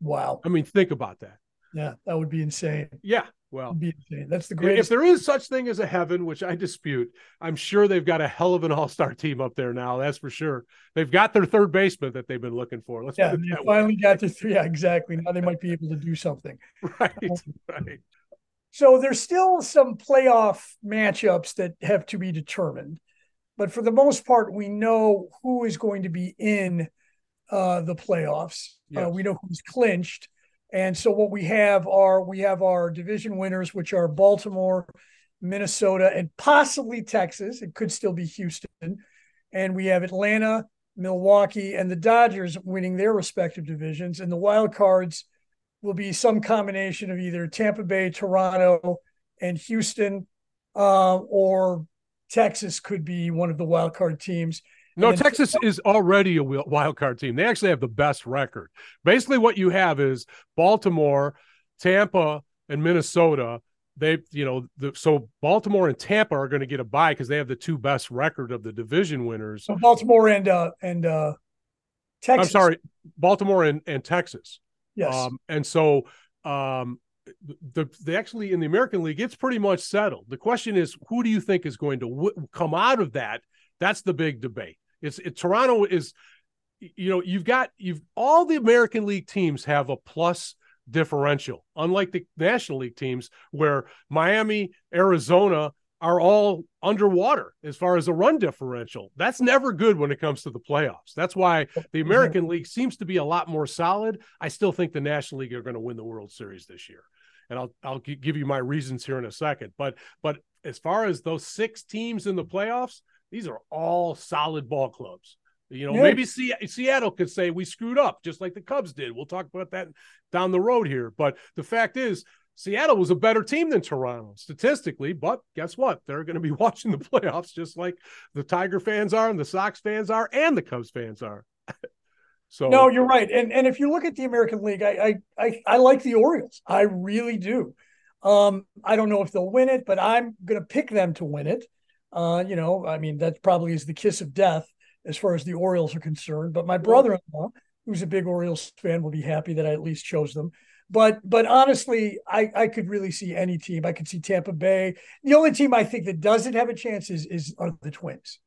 Wow. I mean, think about that. Yeah, that would be insane. Yeah. Well, That'd be insane. That's the great if there is such thing as a heaven, which I dispute, I'm sure they've got a hell of an all-star team up there now. That's for sure. They've got their third baseman that they've been looking for. Let's yeah, they way. finally got to three. Yeah, exactly. Now they might be able to do something. Right, right. So there's still some playoff matchups that have to be determined. But for the most part, we know who is going to be in uh, the playoffs. Uh, we know who's clinched. And so what we have are we have our division winners, which are Baltimore, Minnesota, and possibly Texas. It could still be Houston. And we have Atlanta, Milwaukee, and the Dodgers winning their respective divisions. And the wild cards will be some combination of either Tampa Bay, Toronto, and Houston, uh, or Texas could be one of the wild card teams. No, then- Texas is already a wild card team. They actually have the best record. Basically, what you have is Baltimore, Tampa, and Minnesota. They, you know, the, so Baltimore and Tampa are going to get a bye because they have the two best record of the division winners. So Baltimore and uh, and uh, Texas. I'm sorry, Baltimore and, and Texas. Yes. Um, and so um, the they actually in the American League, it's pretty much settled. The question is, who do you think is going to w- come out of that? That's the big debate. It's it, Toronto is, you know, you've got you've all the American League teams have a plus differential, unlike the National League teams where Miami, Arizona are all underwater as far as a run differential. That's never good when it comes to the playoffs. That's why the mm-hmm. American League seems to be a lot more solid. I still think the National League are going to win the World Series this year. And I'll I'll give you my reasons here in a second. But but as far as those six teams in the playoffs, these are all solid ball clubs. You know, Yeah. maybe Se- Seattle could say we screwed up, just like the Cubs did. We'll talk about that down the road here. But the fact is, Seattle was a better team than Toronto statistically. But guess what? They're going to be watching the playoffs just like the Tiger fans are, and the Sox fans are, and the Cubs fans are. so No, you're right. And and if you look at the American League, I I I, I like the Orioles. I really do. Um, I don't know if they'll win it, but I'm going to pick them to win it. Uh, you know, I mean, that probably is the kiss of death as far as the Orioles are concerned. But my brother-in-law, who's a big Orioles fan, will be happy that I at least chose them. But but honestly, I I could really see any team. I could see Tampa Bay. The only team I think that doesn't have a chance is is are the Twins.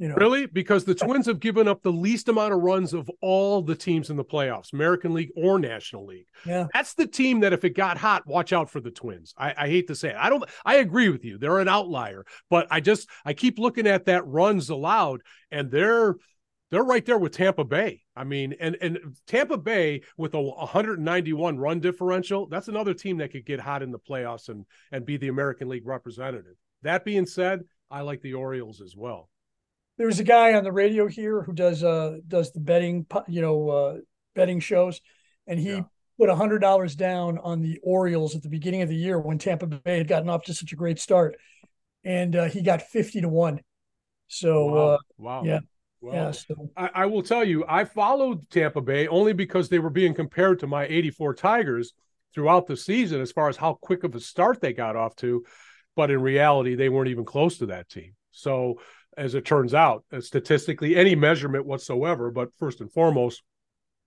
You know, Really? Because the Twins have given up the least amount of runs of all the teams in the playoffs, American League or National League. Yeah. That's the team that if it got hot, watch out for the Twins. I, I hate to say it. I don't I agree with you. They're an outlier, but I just I keep looking at that runs allowed, and they're they're right there with Tampa Bay. I mean, and and Tampa Bay with a 191 run differential, that's another team that could get hot in the playoffs and and be the American League representative. That being said, I like the Orioles as well. There's a guy on the radio here who does uh does the betting you know uh betting shows and he put a hundred dollars down on the Orioles at the beginning of the year when Tampa Bay had gotten off to such a great start and uh, he got 50 to 1 so Wow. uh Wow. yeah Well, yeah so I, I will tell you, I followed Tampa Bay only because they were being compared to my 84 Tigers throughout the season as far as how quick of a start they got off to. But in reality, they weren't even close to that team. So, as it turns out, uh, statistically, any measurement whatsoever, but first and foremost,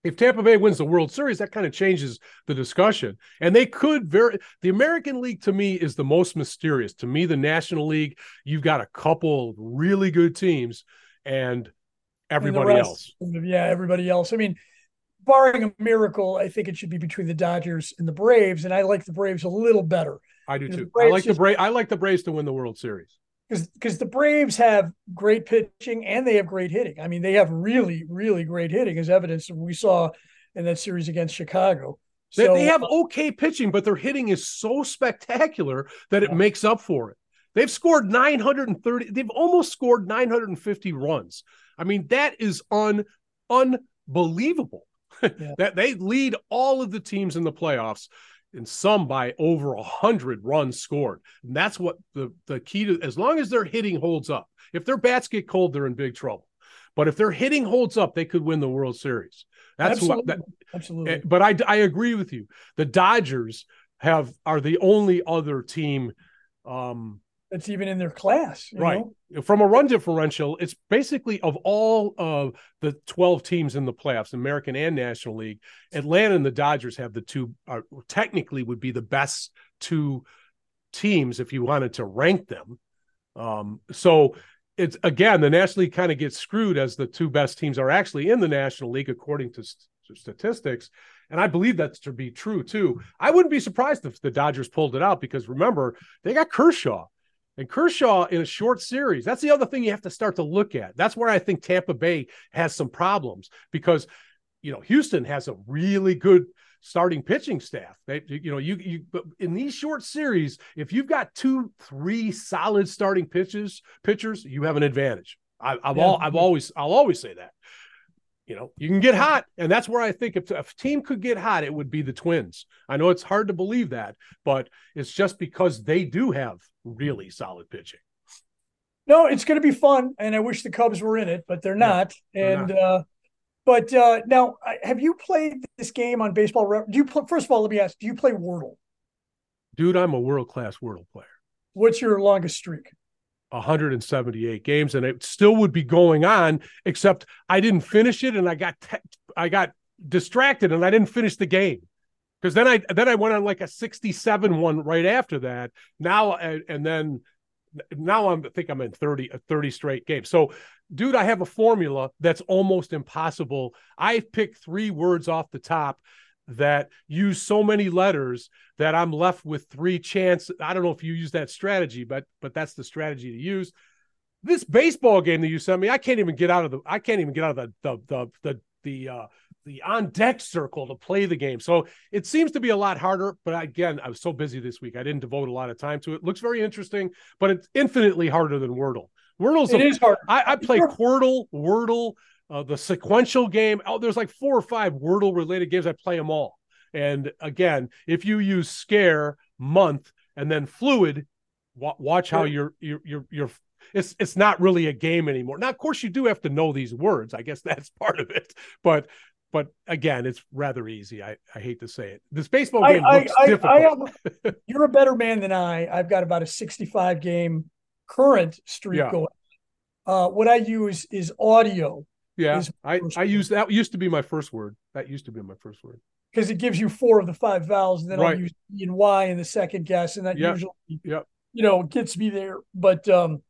if Tampa Bay wins the World Series, that kind of changes the discussion. And they could very the American League to me is the most mysterious. To me, the National League, you've got a couple really good teams and and everybody rest- else. yeah everybody else I mean barring a miracle I think it should be between the Dodgers and the Braves and I like the Braves a little better I do too. I like the just- Bra- I like the Braves to win the World Series. Because because the Braves have great pitching and they have great hitting. I mean, they have really, really great hitting, as evidence we saw in that series against Chicago. They, So they have okay pitching, but their hitting is so spectacular that it makes up for it. They've scored 930. They've almost scored 950 runs. I mean, that is un unbelievable. that they lead all of the teams in the playoffs, and some by over a hundred runs scored. And that's what the the key to. As long as their hitting holds up, if their bats get cold, they're in big trouble. But if their hitting holds up, they could win the World Series. That's what. absolutely, That, absolutely. Eh, But I, I agree with you. The Dodgers have are the only other team, um, That's even in their class, right? know? From a run differential, it's basically of all of the twelve teams in the playoffs, American and National League, Atlanta and the Dodgers have the two. Are, technically, would be the best two teams if you wanted to rank them. Um, so it's again the National League kind of gets screwed as the two best teams are actually in the National League according to, st- to statistics, and I believe that's to be true too. I wouldn't be surprised if the Dodgers pulled it out because remember they got Kershaw, and Kershaw in a short series. That's the other thing you have to start to look at. That's where I think Tampa Bay has some problems because you know Houston has a really good starting pitching staff. They, you know, you you but in these short series, if you've got two, three solid starting pitches pitchers, you have an advantage. I, I've Yeah. all I've always I'll always say that. You know, you can get hot, and that's where I think if, if a team could get hot, it would be the Twins. I know it's hard to believe that, but it's just because they do have really solid pitching. No, it's going to be fun, and I wish the Cubs were in it, but they're Yeah, not. they're and not. uh but uh now, have you played this game on Baseball? Do you play, first of all? Let me ask: Do you play Wordle? Dude, I'm a world class Wordle player. What's your longest streak? 178 games, and it still would be going on, except I didn't finish it, and I got te- I got distracted, and I didn't finish the game because then I then I went on like a 67 one right after that. Now and, and then now I'm I think I'm in 30 a 30 straight games. So, dude, I have a formula that's almost impossible. I've picked three words off the top that use so many letters that I'm left with three chance. I don't know if you use that strategy, but but that's the strategy to use. This baseball game that you sent me, I can't even get out of the I can't even get out of the the the the the uh the on deck circle to play the game. So it seems to be a lot harder, but again, I was so busy this week. I didn't devote a lot of time to it. Looks very interesting, but it's infinitely harder than Wordle. Wordle's It a, is hard. I, I play. Quordle, Wordle, uh, the sequential game. Oh, there's like four or five Wordle related games. I play them all. And again, if you use scare, month, and then fluid, wa- watch how you're you're you're you're. It's it's not really a game anymore. Now, of course, you do have to know these words. I guess that's part of it. But but again, it's rather easy. I, I hate to say it. This baseball game I, looks I, difficult. I have, you're a better man than I. I've got about a 65 game current streak Yeah. going. Uh, what I use is audio yeah, is I I use that used to be my first word. That used to be my first word. because it gives you four of the five vowels, and then Right. I'll use E and Y in the second guess, and that Yep. usually, Yep. you know, gets me there. But um,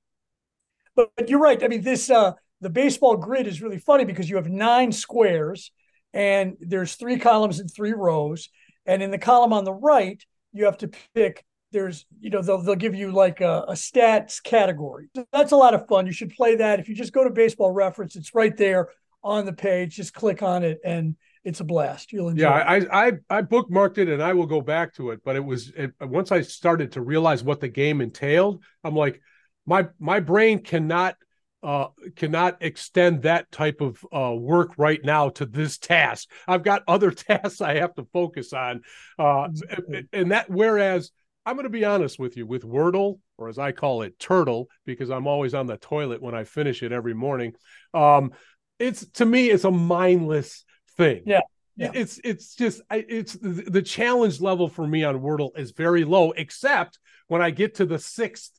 but, but you're right. I mean, this uh, the baseball grid is really funny because you have nine squares, and there's three columns and three rows, and in the column on the right, you have to pick. There's, you know, they'll they'll give you like a, a stats category. That's a lot of fun. You should play that. If you just go to Baseball Reference, it's right there on the page. Just click on it, and it's a blast. You'll enjoy. Yeah, it. I, I I bookmarked it and I will go back to it. But it was it, once I started to realize what the game entailed, I'm like, my my brain cannot uh cannot extend that type of uh work right now to this task. I've got other tasks I have to focus on. Uh Exactly. and that whereas I'm going to be honest with you with Wordle or as I call it Turtle because I'm always on the toilet when I finish it every morning. Um it's to me it's a mindless thing. Yeah. Yeah. It's it's just it's the the challenge level for me on Wordle is very low, except when I get to the sixth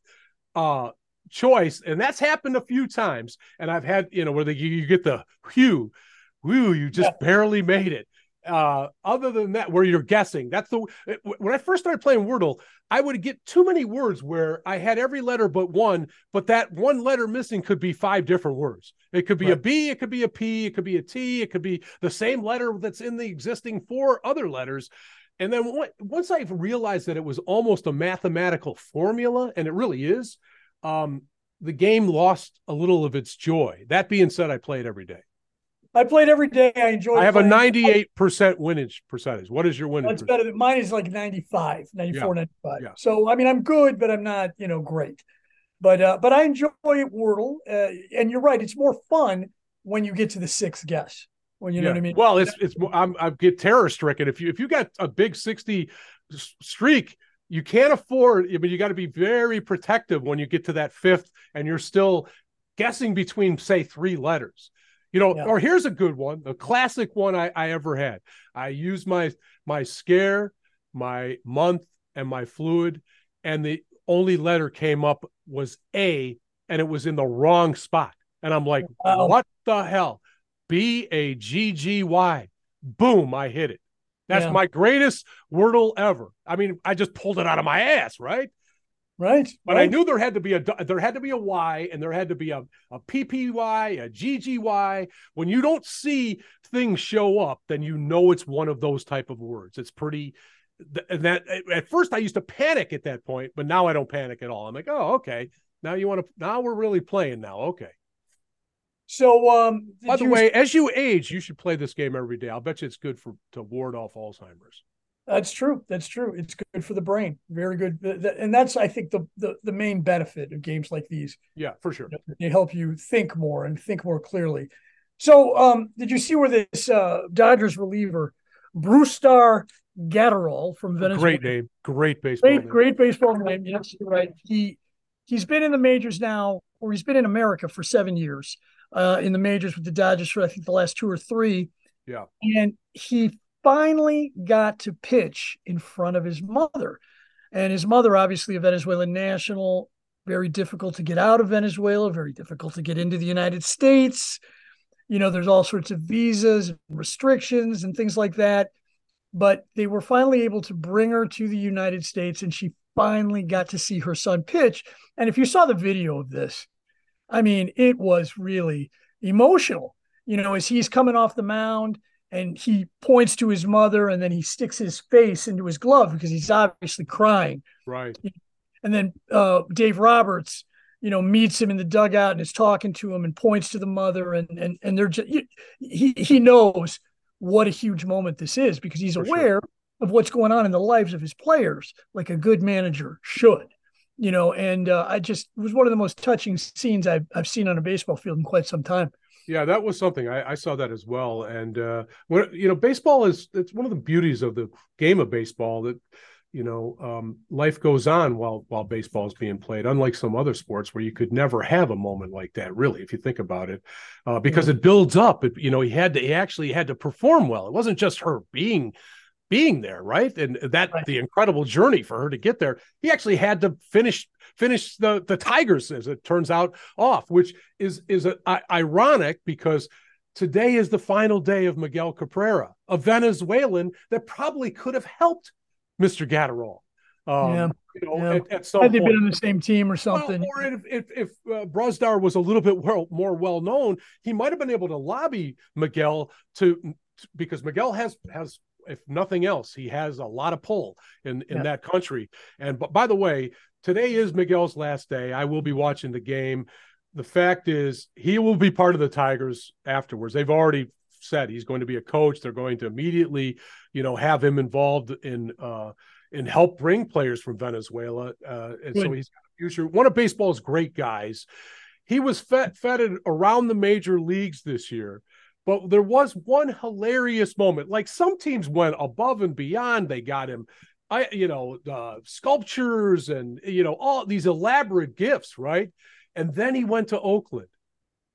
uh choice, and that's happened a few times. And I've had you know where the, you, you get the whew, whew, you just barely made it. Uh, other than that, where you're guessing, that's the when I first started playing Wordle, I would get too many words where I had every letter but one, but that one letter missing could be five different words. It could be a Right. B, it could be a P, it could be a T, it could be the same letter that's in the existing four other letters. And then once I realized that it was almost a mathematical formula, and it really is, um, the game lost a little of its joy. That being said, I play it every day. I played every day. I enjoyed. I have a 98% winnage percentage. What is your winning That's better than mine is like 95, 94, Yeah. 95. Yeah. So I mean, I'm good, but I'm not, you know, great. But uh, but I enjoy Wordle, uh, and you're right. It's more fun when you get to the sixth guess. When you know what I mean. Well, it's it's I'm I get terror stricken if you if you got a big sixty streak, you can't afford. I mean, you got to be very protective when you get to that fifth and you're still guessing between say three letters. You know, Yeah. or here's a good one, a classic one I, I ever had. I used my my scare, my month, and my fluid, and the only letter came up was A, and it was in the wrong spot. And I'm like, Wow. what the hell? B A G G Y. Boom, I hit it. That's Yeah. my greatest Wordle ever. I mean, I just pulled it out of my ass, right? right. But I knew there had to be a there had to be a Y and there had to be a, a PPY, a GGY. When you don't see things show up, then you know it's one of those type of words. It's pretty and that at first I used to panic at that point, but now I don't panic at all. I'm like, oh, okay. Now you want to now we're really playing now. Okay. So um. By the you- way, as you age, you should play this game every day. I'll bet you it's good for to ward off Alzheimer's. That's true. That's true. It's good for the brain. Very good. And that's, I think, the, the the main benefit of games like these. Yeah, for sure. They help you think more and think more clearly. So, um, did you see where this uh, Dodgers reliever Bruce Star Gatterall from Venezuela. Great name, great baseball. Great, name. great baseball name. Yes, you're right. He he's been in the majors now, or he's been in America for seven years. Uh, in the majors with the Dodgers for I think the last two or three. Yeah. And he finally got to pitch in front of his mother. And his mother, obviously a Venezuelan national, very difficult to get out of Venezuela, very difficult to get into the United States. You know, there's all sorts of visas and restrictions and things like that. But they were finally able to bring her to the United States and she finally got to see her son pitch. And if you saw the video of this, I mean, it was really emotional. You know, as he's coming off the mound and he points to his mother and then he sticks his face into his glove because he's obviously crying. Right. And then uh, Dave Roberts, you know, meets him in the dugout and is talking to him and points to the mother and and and they're just he he knows what a huge moment this is because he's For aware of what's going on in the lives of his players, like a good manager should. You know, and uh, I just was one of the most touching scenes I've I've seen on a baseball field in quite some time. Yeah, that was something I, I saw that as well. And uh, when you know, baseball is it's one of the beauties of the game of baseball that you know um, life goes on while while baseball is being played. Unlike some other sports where you could never have a moment like that, really, if you think about it, uh, because it builds up. It, you know, he had to he actually had to perform well. It wasn't just her being being there, right? And that Right. the incredible journey for her to get there. He actually had to finish finish the the Tigers, as it turns out, off, which is is a, I- ironic because today is the final day of Miguel Cabrera, a Venezuelan that probably could have helped Mr. Graterol. Um, Yeah. you know, Yeah. at, at some Had they point. been on the same team or Well, something? or if if, if uh, Brusdar was a little bit well, more well known, he might have been able to lobby Miguel to because Miguel has has if nothing else, he has a lot of pull in in Yeah. that country. And but by the way, today is Miguel's last day. I will be watching the game. The fact is, he will be part of the Tigers afterwards. They've already said he's going to be a coach. They're going to immediately, you know, have him involved in uh and help bring players from Venezuela. Uh, and so Good. he's got a future. One of baseball's great guys. He was fed, feted around the major leagues this year, but there was one hilarious moment. Like some teams went above and beyond. They got him, I you know, uh, sculptures and you know all these elaborate gifts, right? And then he went to Oakland.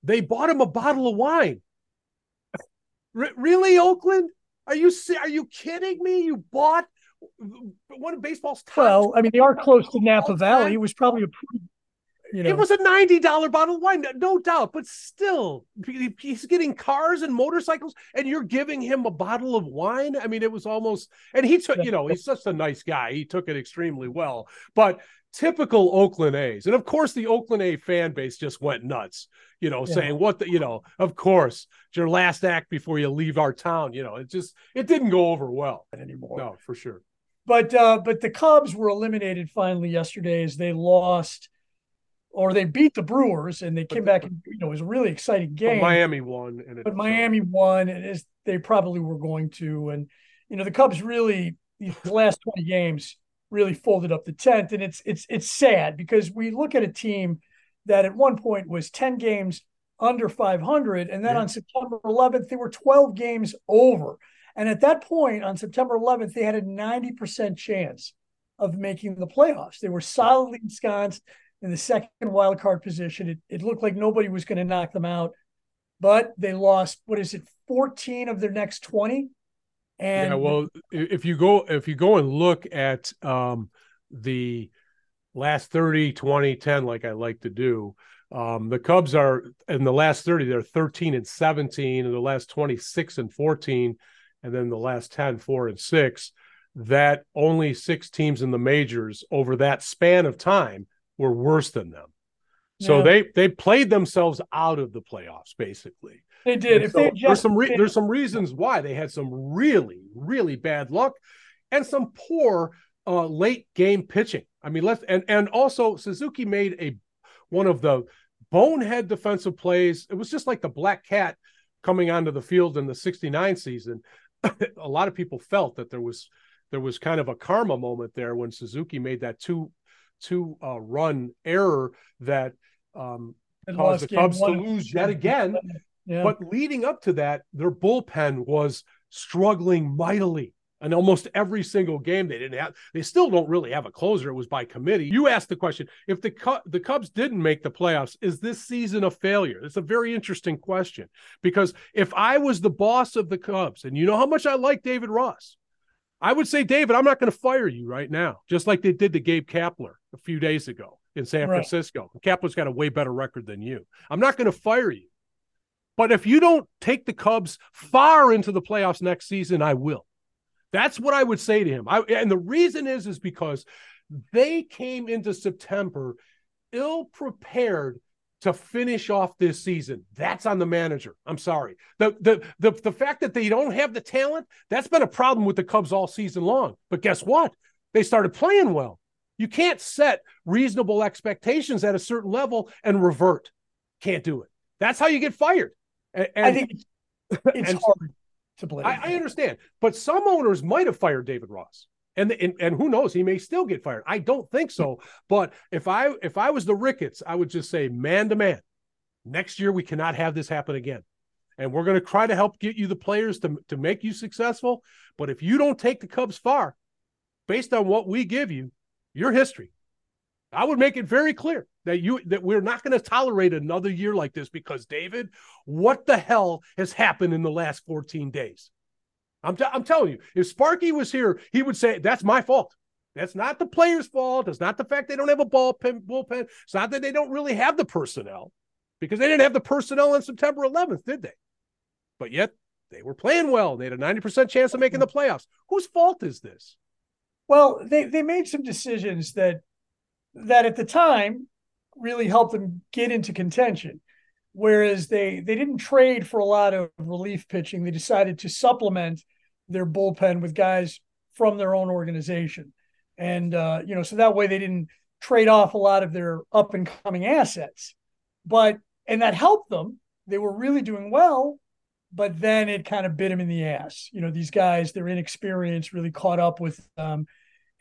They bought him a bottle of wine. Re- really, Oakland? Are you are you kidding me? You bought one of baseball's top. Well, I mean, they are close to Napa Valley. It was probably a, pretty- you know, It was a ninety dollar bottle of wine, no doubt, but still, he's getting cars and motorcycles, and you're giving him a bottle of wine. I mean, it was almost, and he took, you know, he's such a nice guy. He took it extremely well, but typical Oakland A's, and of course, the Oakland A fan base just went nuts. You know, Yeah. saying what the, you know, of course, it's your last act before you leave our town. You know, it just, it didn't go over well anymore. No, for sure. But uh, but the Cubs were eliminated finally yesterday as they lost, or they beat the Brewers, and they came back. And, you know, it was a really exciting But game. Miami won, and it, but Miami won, and as they probably were going to. And you know, the Cubs really the last twenty games really folded up the tent, and it's it's it's sad because we look at a team that at one point was ten games under five hundred, and then Yeah. on September 11th they were twelve games over. And at that point, on September 11th, they had a 90% chance of making the playoffs. They were solidly ensconced in the second wild card position. It, it looked like nobody was going to knock them out, but they lost, what is it, 14 of their next 20? And yeah, well, if you go if you go and look at um the last 30, 20, 10, like I like to do, um, the Cubs are in the last 30, they're 13 and 17, and the last 26 and 14, and then the last 10, 4 and 6. That only six teams in the majors over that span of time were worse than them. So Yeah. they they played themselves out of the playoffs, basically. they did. And If so they there's some re- there's some reasons why they had some really really bad luck and some poor uh, late game pitching. I mean, let's and and also Suzuki made a one of the bonehead defensive plays. It was just like the black cat coming onto the field in the 69 season. a lot of people felt that there was there was kind of a karma moment there when Suzuki made that two two uh, run error that um, caused the Cubs to lose yet again. Yeah. But leading up to that, their bullpen was struggling mightily. And almost every single game they didn't have, they still don't really have a closer. It was by committee. You asked the question if the the Cubs didn't make the playoffs, is this season a failure? It's a very interesting question because if I was the boss of the Cubs, and you know how much I like David Ross, I would say, David, I'm not going to fire you right now, just like they did to Gabe Kapler a few days ago in San Right. Francisco. Kapler's got a way better record than you. I'm not going to fire you. But if you don't take the Cubs far into the playoffs next season, I will. That's what I would say to him. I, and the reason is is because they came into September ill prepared to finish off this season. That's on the manager. I'm sorry. The, the the the fact that they don't have the talent, that's been a problem with the Cubs all season long. But guess what? They started playing well. You can't set reasonable expectations at a certain level and revert. Can't do it. That's how you get fired. And, I think it's, and- hard to blame. I, I understand, but some owners might have fired David Ross, and, and and who knows, he may still get fired. I don't think so. But if I if I was the Ricketts, I would just say man to man. Next year we cannot have this happen again, and we're going to try to help get you the players to to make you successful. But if you don't take the Cubs far, based on what we give you, your history. I would make it very clear that you that we're not going to tolerate another year like this because David, what the hell has happened in the last 14 days? I'm, t- I'm telling you, if Sparky was here, he would say that's my fault. That's not the players' fault. It's not the fact they don't have a ball pen, bullpen. It's not that they don't really have the personnel because they didn't have the personnel on September 11th, did they? But yet they were playing well. They had a 90% chance of making the playoffs. Whose fault is this? Well, they they made some decisions that that at the time really helped them get into contention. Whereas they they didn't trade for a lot of relief pitching. They decided to supplement their bullpen with guys from their own organization. And uh, you know, so that way they didn't trade off a lot of their up and coming assets. But and that helped them. They were really doing well, but then it kind of bit them in the ass. You know, these guys, their inexperience really caught up with them.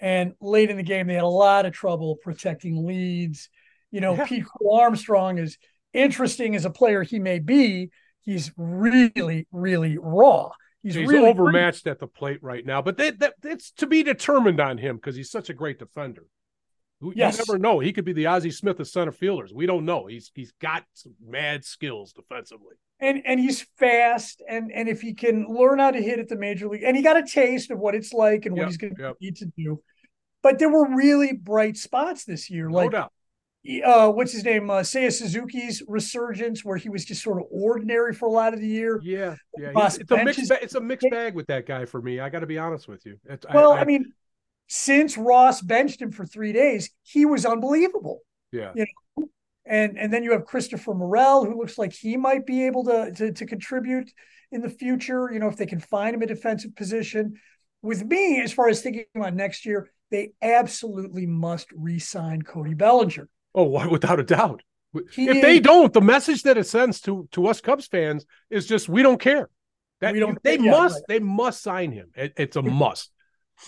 And late in the game, they had a lot of trouble protecting leads. You know, Yeah. Pete Armstrong is interesting as a player he may be. He's really, really raw. He's, He's, really overmatched at the plate right now, but that, that it's to be determined on him because he's such a great defender. You Yes. never know. He could be the Ozzie Smith of center fielders. We don't know. He's he's got some mad skills defensively. and and he's fast and and if he can learn how to hit at the major league and he got a taste of what it's like and what he's going to yep. need to do but there were really bright spots this year No like doubt. Uh what's his name uh Seiya Suzuki's resurgence where he was just sort of ordinary for a lot of the year Yeah, yeah. He's- it's a mixed ba- it's a mixed bag with that guy for me. I got to be honest with you. It's- well I, mean since Ross benched him for 3 days he was unbelievable yeah. you know and and then you have Christopher Morel who looks like he might be able to, to to contribute in the future you know if they can find him a defensive position with me as far as thinking about next year they absolutely must re-sign Cody Bellinger Oh, why- without a doubt. He if they don't, the message that it sends to to us Cubs fans is just we don't care. That We don't they yeah, must right. they must sign him. It- it's a must.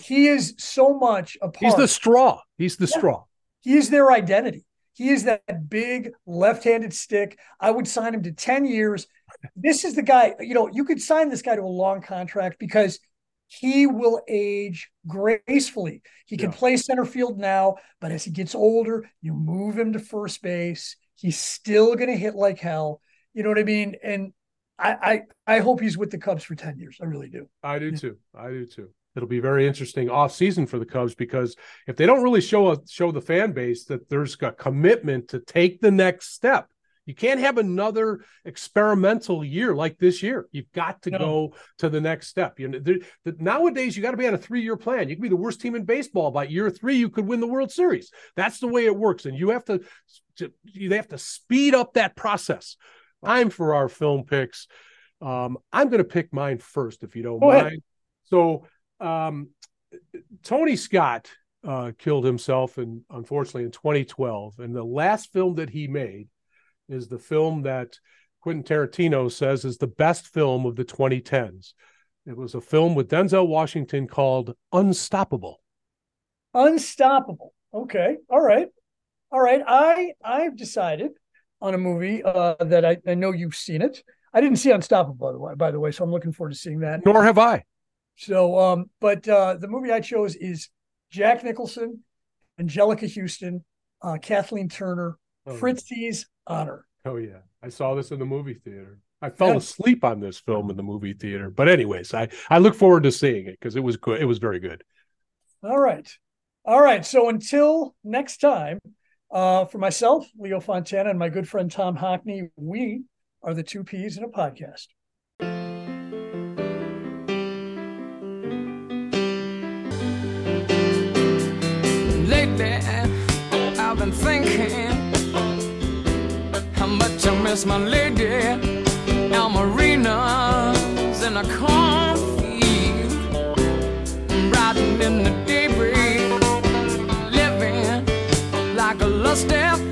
he is so much a part He's the straw. He's the Yeah. straw. he is their identity he is that big left-handed stick I would sign him to 10 years this is the guy you know you could sign this guy to a long contract because he will age gracefully. He can Yeah. play center field now, but as he gets older, you move him to first base. He's still going to hit like hell. You know what I mean? And I, I I hope he's with the Cubs for 10 years. I really do. I do too. I do too. It'll be very interesting off season for the Cubs because if they don't really show a, show the fan base that there's a commitment to take the next step, you can't have another experimental year like this year. You've got to No. go to the next step. You know, there, the, nowadays you got to be on a three year plan. You can be the worst team in baseball by year three. You could win the World Series. That's the way it works, and you have to to- you have to speed up that process. Time for our film picks. Um, I'm going to pick mine first, if you don't Go ahead. mind. So, um, Tony Scott uh, killed himself, in unfortunately in 2012, and the last film that he made is the film that Quentin Tarantino says is the best film of the 2010s. It was a film with Denzel Washington called Unstoppable. Unstoppable. Okay. All right. All right. I I've decided on a movie uh, that I, I know you've seen it. I didn't see Unstoppable by the way, by the way, so I'm looking forward to seeing that. Nor have I. So, um, but uh, the movie I chose is Jack Nicholson, Anjelica Huston, uh, Kathleen Turner, Oh. Prizzi's Honor. Oh yeah, I saw this in the movie theater. I fell Yeah. asleep on this film in the movie theater. But anyways, I I look forward to seeing it because it was good. It was very good. All right. All right. So until next time, uh, for myself, Leo Fontana, and my good friend Tom Hockney, we are the two P's in a podcast. Lately, I've been thinking but I miss my lady. Almarina's in a coffee Riding in the daybreak Living like a lusty